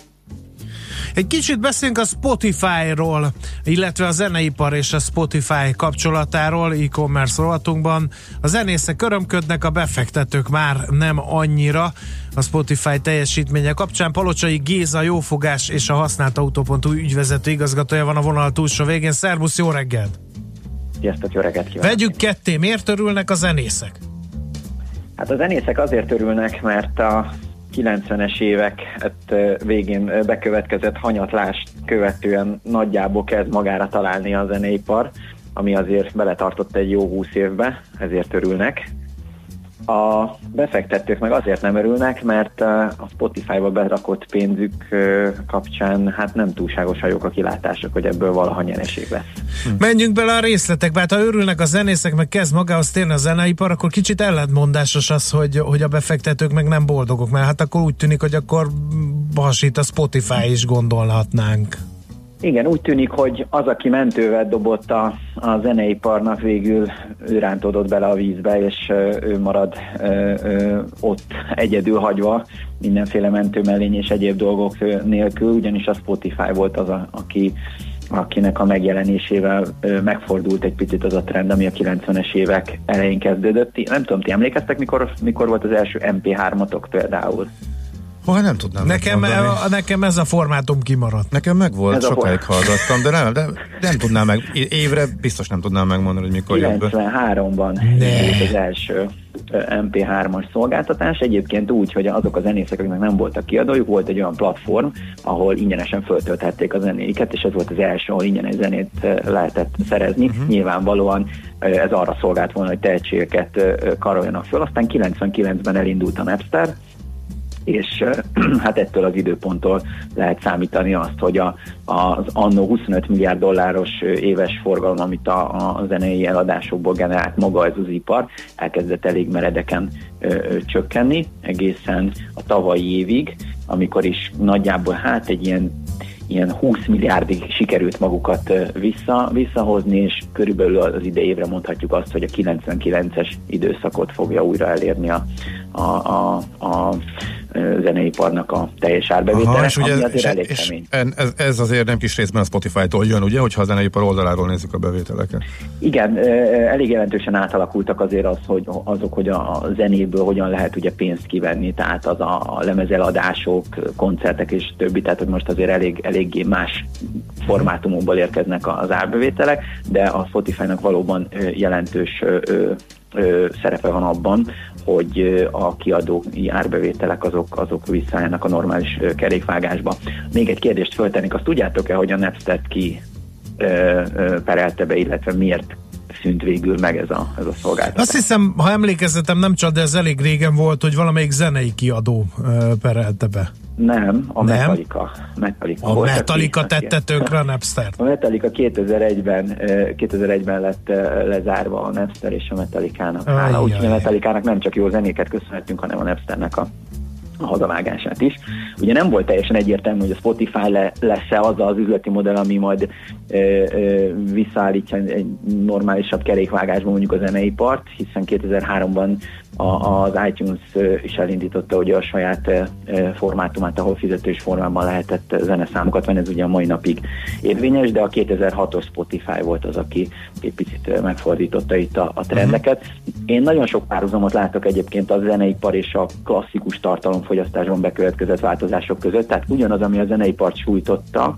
Egy kicsit beszélünk a Spotify-ról, illetve a zeneipar és a Spotify kapcsolatáról e-commerce rovatunkban. A zenészek örömködnek, a befektetők már nem annyira a Spotify teljesítménye kapcsán. Palocsai Géza, Jófogás és a használt autó.hu ügyvezető igazgatója van a vonal túlsó végén. Szervusz, jó reggelt! Sziasztok, jó reggelt kívánok! Vegyük ketté, miért örülnek a zenészek? Hát a zenészek azért örülnek, mert a 90-es évek hát, végén bekövetkezett hanyatlást követően nagyjából kezd magára találni a zeneipar, ami azért beletartott egy jó 20 évbe, ezért örülnek. A befektetők meg azért nem örülnek, mert a Spotify-ba berakott pénzük kapcsán hát nem túlságosan jók a kilátások, hogy ebből valaha nyereség lesz. Menjünk bele a részletekbe. Hát ha örülnek a zenészek, meg kezd magához térni a zeneipar, akkor kicsit ellentmondásos az, hogy, hogy a befektetők meg nem boldogok, mert hát akkor úgy tűnik, hogy akkor hasít a Spotify is gondolhatnánk. Igen, úgy tűnik, hogy az, aki mentővet dobott a, a zeneiparnak, végül ő rántódott bele a vízbe, és ő marad ö, ö, ott egyedül hagyva mindenféle mentőmellény és egyéb dolgok nélkül, ugyanis a Spotify volt az, a, aki akinek a megjelenésével megfordult egy picit az a trend, ami a 90-es évek elején kezdődött. Nem tudom, ti emlékeztek, mikor, mikor volt az első MP3-atok például? Ha nem tudnám Nekem, a, nekem ez a formátum kimaradt. Nekem meg volt, Ez sokáig hallgattam, de nem, de nem tudnám meg, évre biztos nem tudnám megmondani, hogy mikor jött be. 93-ban indult az első ö, MP3-as szolgáltatás. Egyébként úgy, hogy azok a zenészek, akiknek nem voltak kiadójuk, volt egy olyan platform, ahol ingyenesen föltölthették a zenéiket, és ez volt az első, ahol ingyenes zenét lehetett szerezni. Uh-huh. Nyilvánvalóan ez arra szolgált volna, hogy tehetségeket karoljanak föl. Aztán 99-ben elindult a Napster, és hát ettől az időponttól lehet számítani azt, hogy a, az annó 25 milliárd dolláros éves forgalom, amit a, a zenei eladásokból generált maga ez az ipar, elkezdett elég meredeken ö, ö, csökkenni egészen a tavalyi évig, amikor is nagyjából hát egy ilyen ilyen 20 milliárdig sikerült magukat vissza, visszahozni, és körülbelül az idei évre mondhatjuk azt, hogy a 99-es időszakot fogja újra elérni a, a, a, a zeneiparnak a teljes árbevétele, Aha, és ugye ami ez, azért és, elég és kemény. ez, ez azért nem kis részben a Spotify-tól jön, ugye, hogyha a zeneipar oldaláról nézzük a bevételeket. Igen, elég jelentősen átalakultak azért az, hogy azok, hogy a zenéből hogyan lehet ugye pénzt kivenni, tehát az a, lemezeladások, koncertek és többi, tehát hogy most azért elég, eléggé más formátumokból érkeznek az árbevételek, de a Spotify-nak valóban jelentős ö, ö, ö, szerepe van abban, hogy a kiadói árbevételek azok, azok visszaállnak a normális kerékvágásba. Még egy kérdést föltennék, azt tudjátok-e, hogy a Napster ki perelte be, illetve miért szűnt végül meg ez a, ez a szolgáltatás? Azt hiszem, ha emlékezetem nem csak, de ez elég régen volt, hogy valamelyik zenei kiadó ö, perelte be. Nem, a Nem? Metallica. Metallica A volt, Metallica tette tönkre a napster A Metallica 2001-ben, ö, 2001-ben lett lezárva a Napster és a Metallica-nak. Hála, úgyhogy a Metallica-nak nem csak jó zenéket köszönhetünk, hanem a Napsternek a a hazavágását is. Ugye nem volt teljesen egyértelmű, hogy a Spotify le, lesz-e az az üzleti modell, ami majd ö, ö, visszaállítja egy normálisabb kerékvágásba mondjuk a zeneipart, hiszen 2003-ban a, az iTunes is elindította ugye a saját formátumát, ahol fizetős formában lehetett zeneszámokat venni, ez ugye a mai napig érvényes, de a 2006-os Spotify volt az, aki egy picit megfordította itt a, a trendeket. Én nagyon sok párhuzamot látok egyébként a zeneipar és a klasszikus tartalomfogyasztásban bekövetkezett változások között, tehát ugyanaz, ami a zeneipart sújtotta,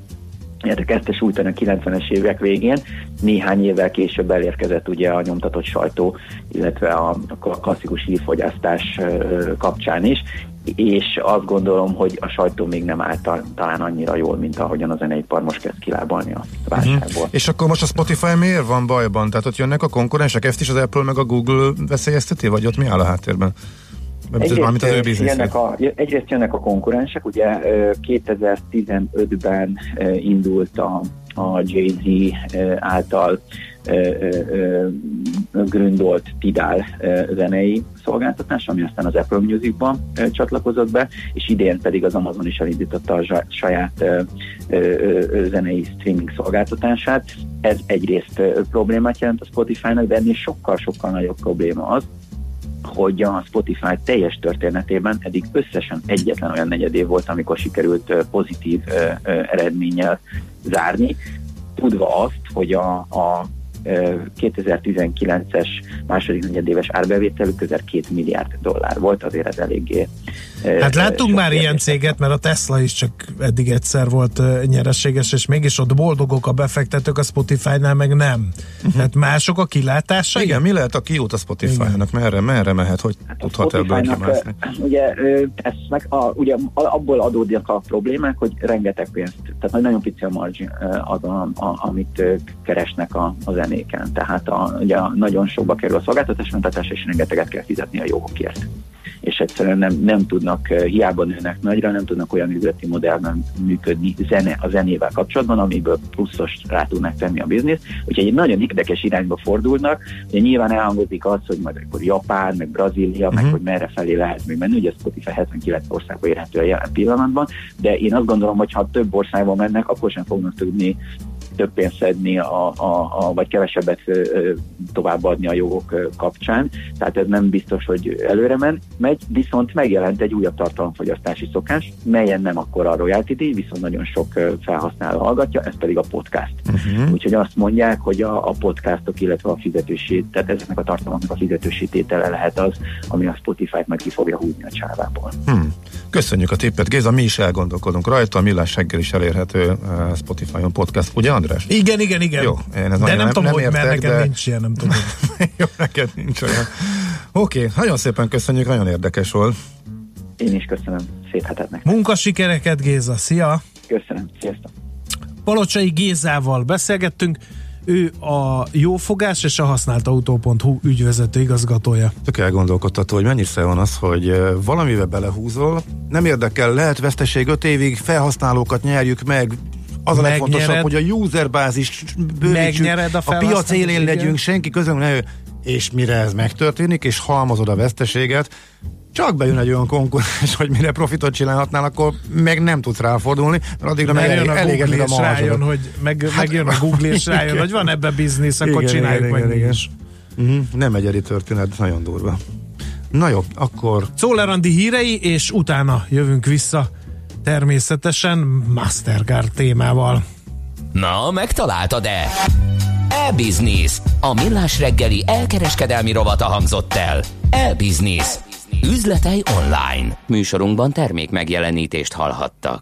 illetve kezdte sújtani a 90-es évek végén, néhány évvel később elérkezett ugye a nyomtatott sajtó, illetve a, klasszikus hírfogyasztás kapcsán is, és azt gondolom, hogy a sajtó még nem állt ta- talán annyira jól, mint ahogyan a zeneipar most kezd kilábalni a válságból. És akkor most a Spotify miért van bajban? Tehát ott jönnek a konkurensek, ezt is az Apple meg a Google veszélyezteti, vagy ott mi áll a háttérben? Mármint az ő jönnek a, egyrészt jönnek a konkurensek, ugye ö, 2015-ben ö, indult a, a Jay-Z által gründolt Tidal zenei szolgáltatás, ami aztán az Apple Musicban csatlakozott be, és idén pedig az Amazon is elindította a saját zenei streaming szolgáltatását. Ez egyrészt problémát jelent a Spotify-nak, de ennél sokkal-sokkal nagyobb probléma az, hogy a Spotify teljes történetében eddig összesen egyetlen olyan negyedév volt, amikor sikerült pozitív eredménnyel zárni, tudva azt, hogy a, a 2019-es második negyedéves árbevételük közel 2 milliárd dollár volt, azért ez eléggé Hát láttunk már ilyen céget, mert a Tesla is csak eddig egyszer volt nyereséges, és mégis ott boldogok a befektetők, a Spotify-nál meg nem. Tehát mások a kilátásai? Igen, mi lehet a kiút a Spotify-nak? Merre, merre mehet? Hogy tudhat ebből kimászni? ugye, ez meg a, ugye abból adódnak a problémák, hogy rengeteg pénzt, tehát nagyon pici a margin az, a, a, amit keresnek a, a zenéken. Tehát a, ugye nagyon sokba kerül a szolgáltatásmentetás, és rengeteget kell fizetni a jogokért és egyszerűen nem, nem tudnak, ö, hiába nőnek nagyra, nem tudnak olyan üzleti modellben működni zene, a zenével kapcsolatban, amiből pluszos rá tudnak tenni a biznisz. Úgyhogy egy nagyon érdekes irányba fordulnak. Ugye nyilván elhangzik az, hogy majd akkor Japán, meg Brazília, meg hogy merre felé lehet még menni. Ugye Spotify 79 országba érhető a jelen pillanatban, de én azt gondolom, hogy ha több országba mennek, akkor sem fognak tudni több pénzt szedni, a, a, a, vagy kevesebbet továbbadni a jogok kapcsán. Tehát ez nem biztos, hogy előre men, megy, viszont megjelent egy újabb tartalomfogyasztási szokás, melyen nem akkor a royalty díj, viszont nagyon sok felhasználó hallgatja, ez pedig a podcast. Uh-huh. Úgyhogy azt mondják, hogy a, a podcastok, illetve a fizetősi, tehát ezeknek a tartalmaknak a fizetősi tétele lehet az, ami a Spotify-t majd ki fogja húzni a csávából. Hmm. Köszönjük a tippet, Géza, mi is elgondolkodunk rajta, a Millás reggel is elérhető Spotify-on podcast, ugye András? Igen, igen, igen. Jó, én ez de nem, tudom, hogy mert értek, nekem de... nincs ilyen, nem tudom. Jó, neked nincs olyan. Oké, okay, nagyon szépen köszönjük, nagyon érdekes volt. Én is köszönöm, szép hetet nektek. Munkasikereket, Géza, szia! Köszönöm, sziasztok! Palocsai Gézával beszélgettünk, ő a jófogás és a használtautó.hu ügyvezető igazgatója. Tök elgondolkodtató, hogy mennyire van az, hogy valamivel belehúzol, nem érdekel, lehet veszteség 5 évig, felhasználókat nyerjük meg, az a legfontosabb, hogy a userbázis bővítsük, Megnyered a a piac élén legyünk, senki közben ne ő. És mire ez megtörténik, és halmozod a veszteséget, csak bejön egy olyan konkurens, hogy mire profitot csinálhatnál, akkor meg nem tudsz ráfordulni, mert addigra meg elég, a elégedni Google és rájön, hogy meg, megjön a Google és rájön, Igen. hogy van ebbe biznisz, akkor Igen, csináljuk igen, meg igen, is. Uh-huh. Nem egyedi történet, nagyon durva. Na jó, akkor Andi hírei, és utána jövünk vissza természetesen Mastercard témával. Na, megtaláltad-e? E-Business. A millás reggeli elkereskedelmi rovata hangzott el. E-Business. Üzletei online. Műsorunkban termék megjelenítést hallhattak.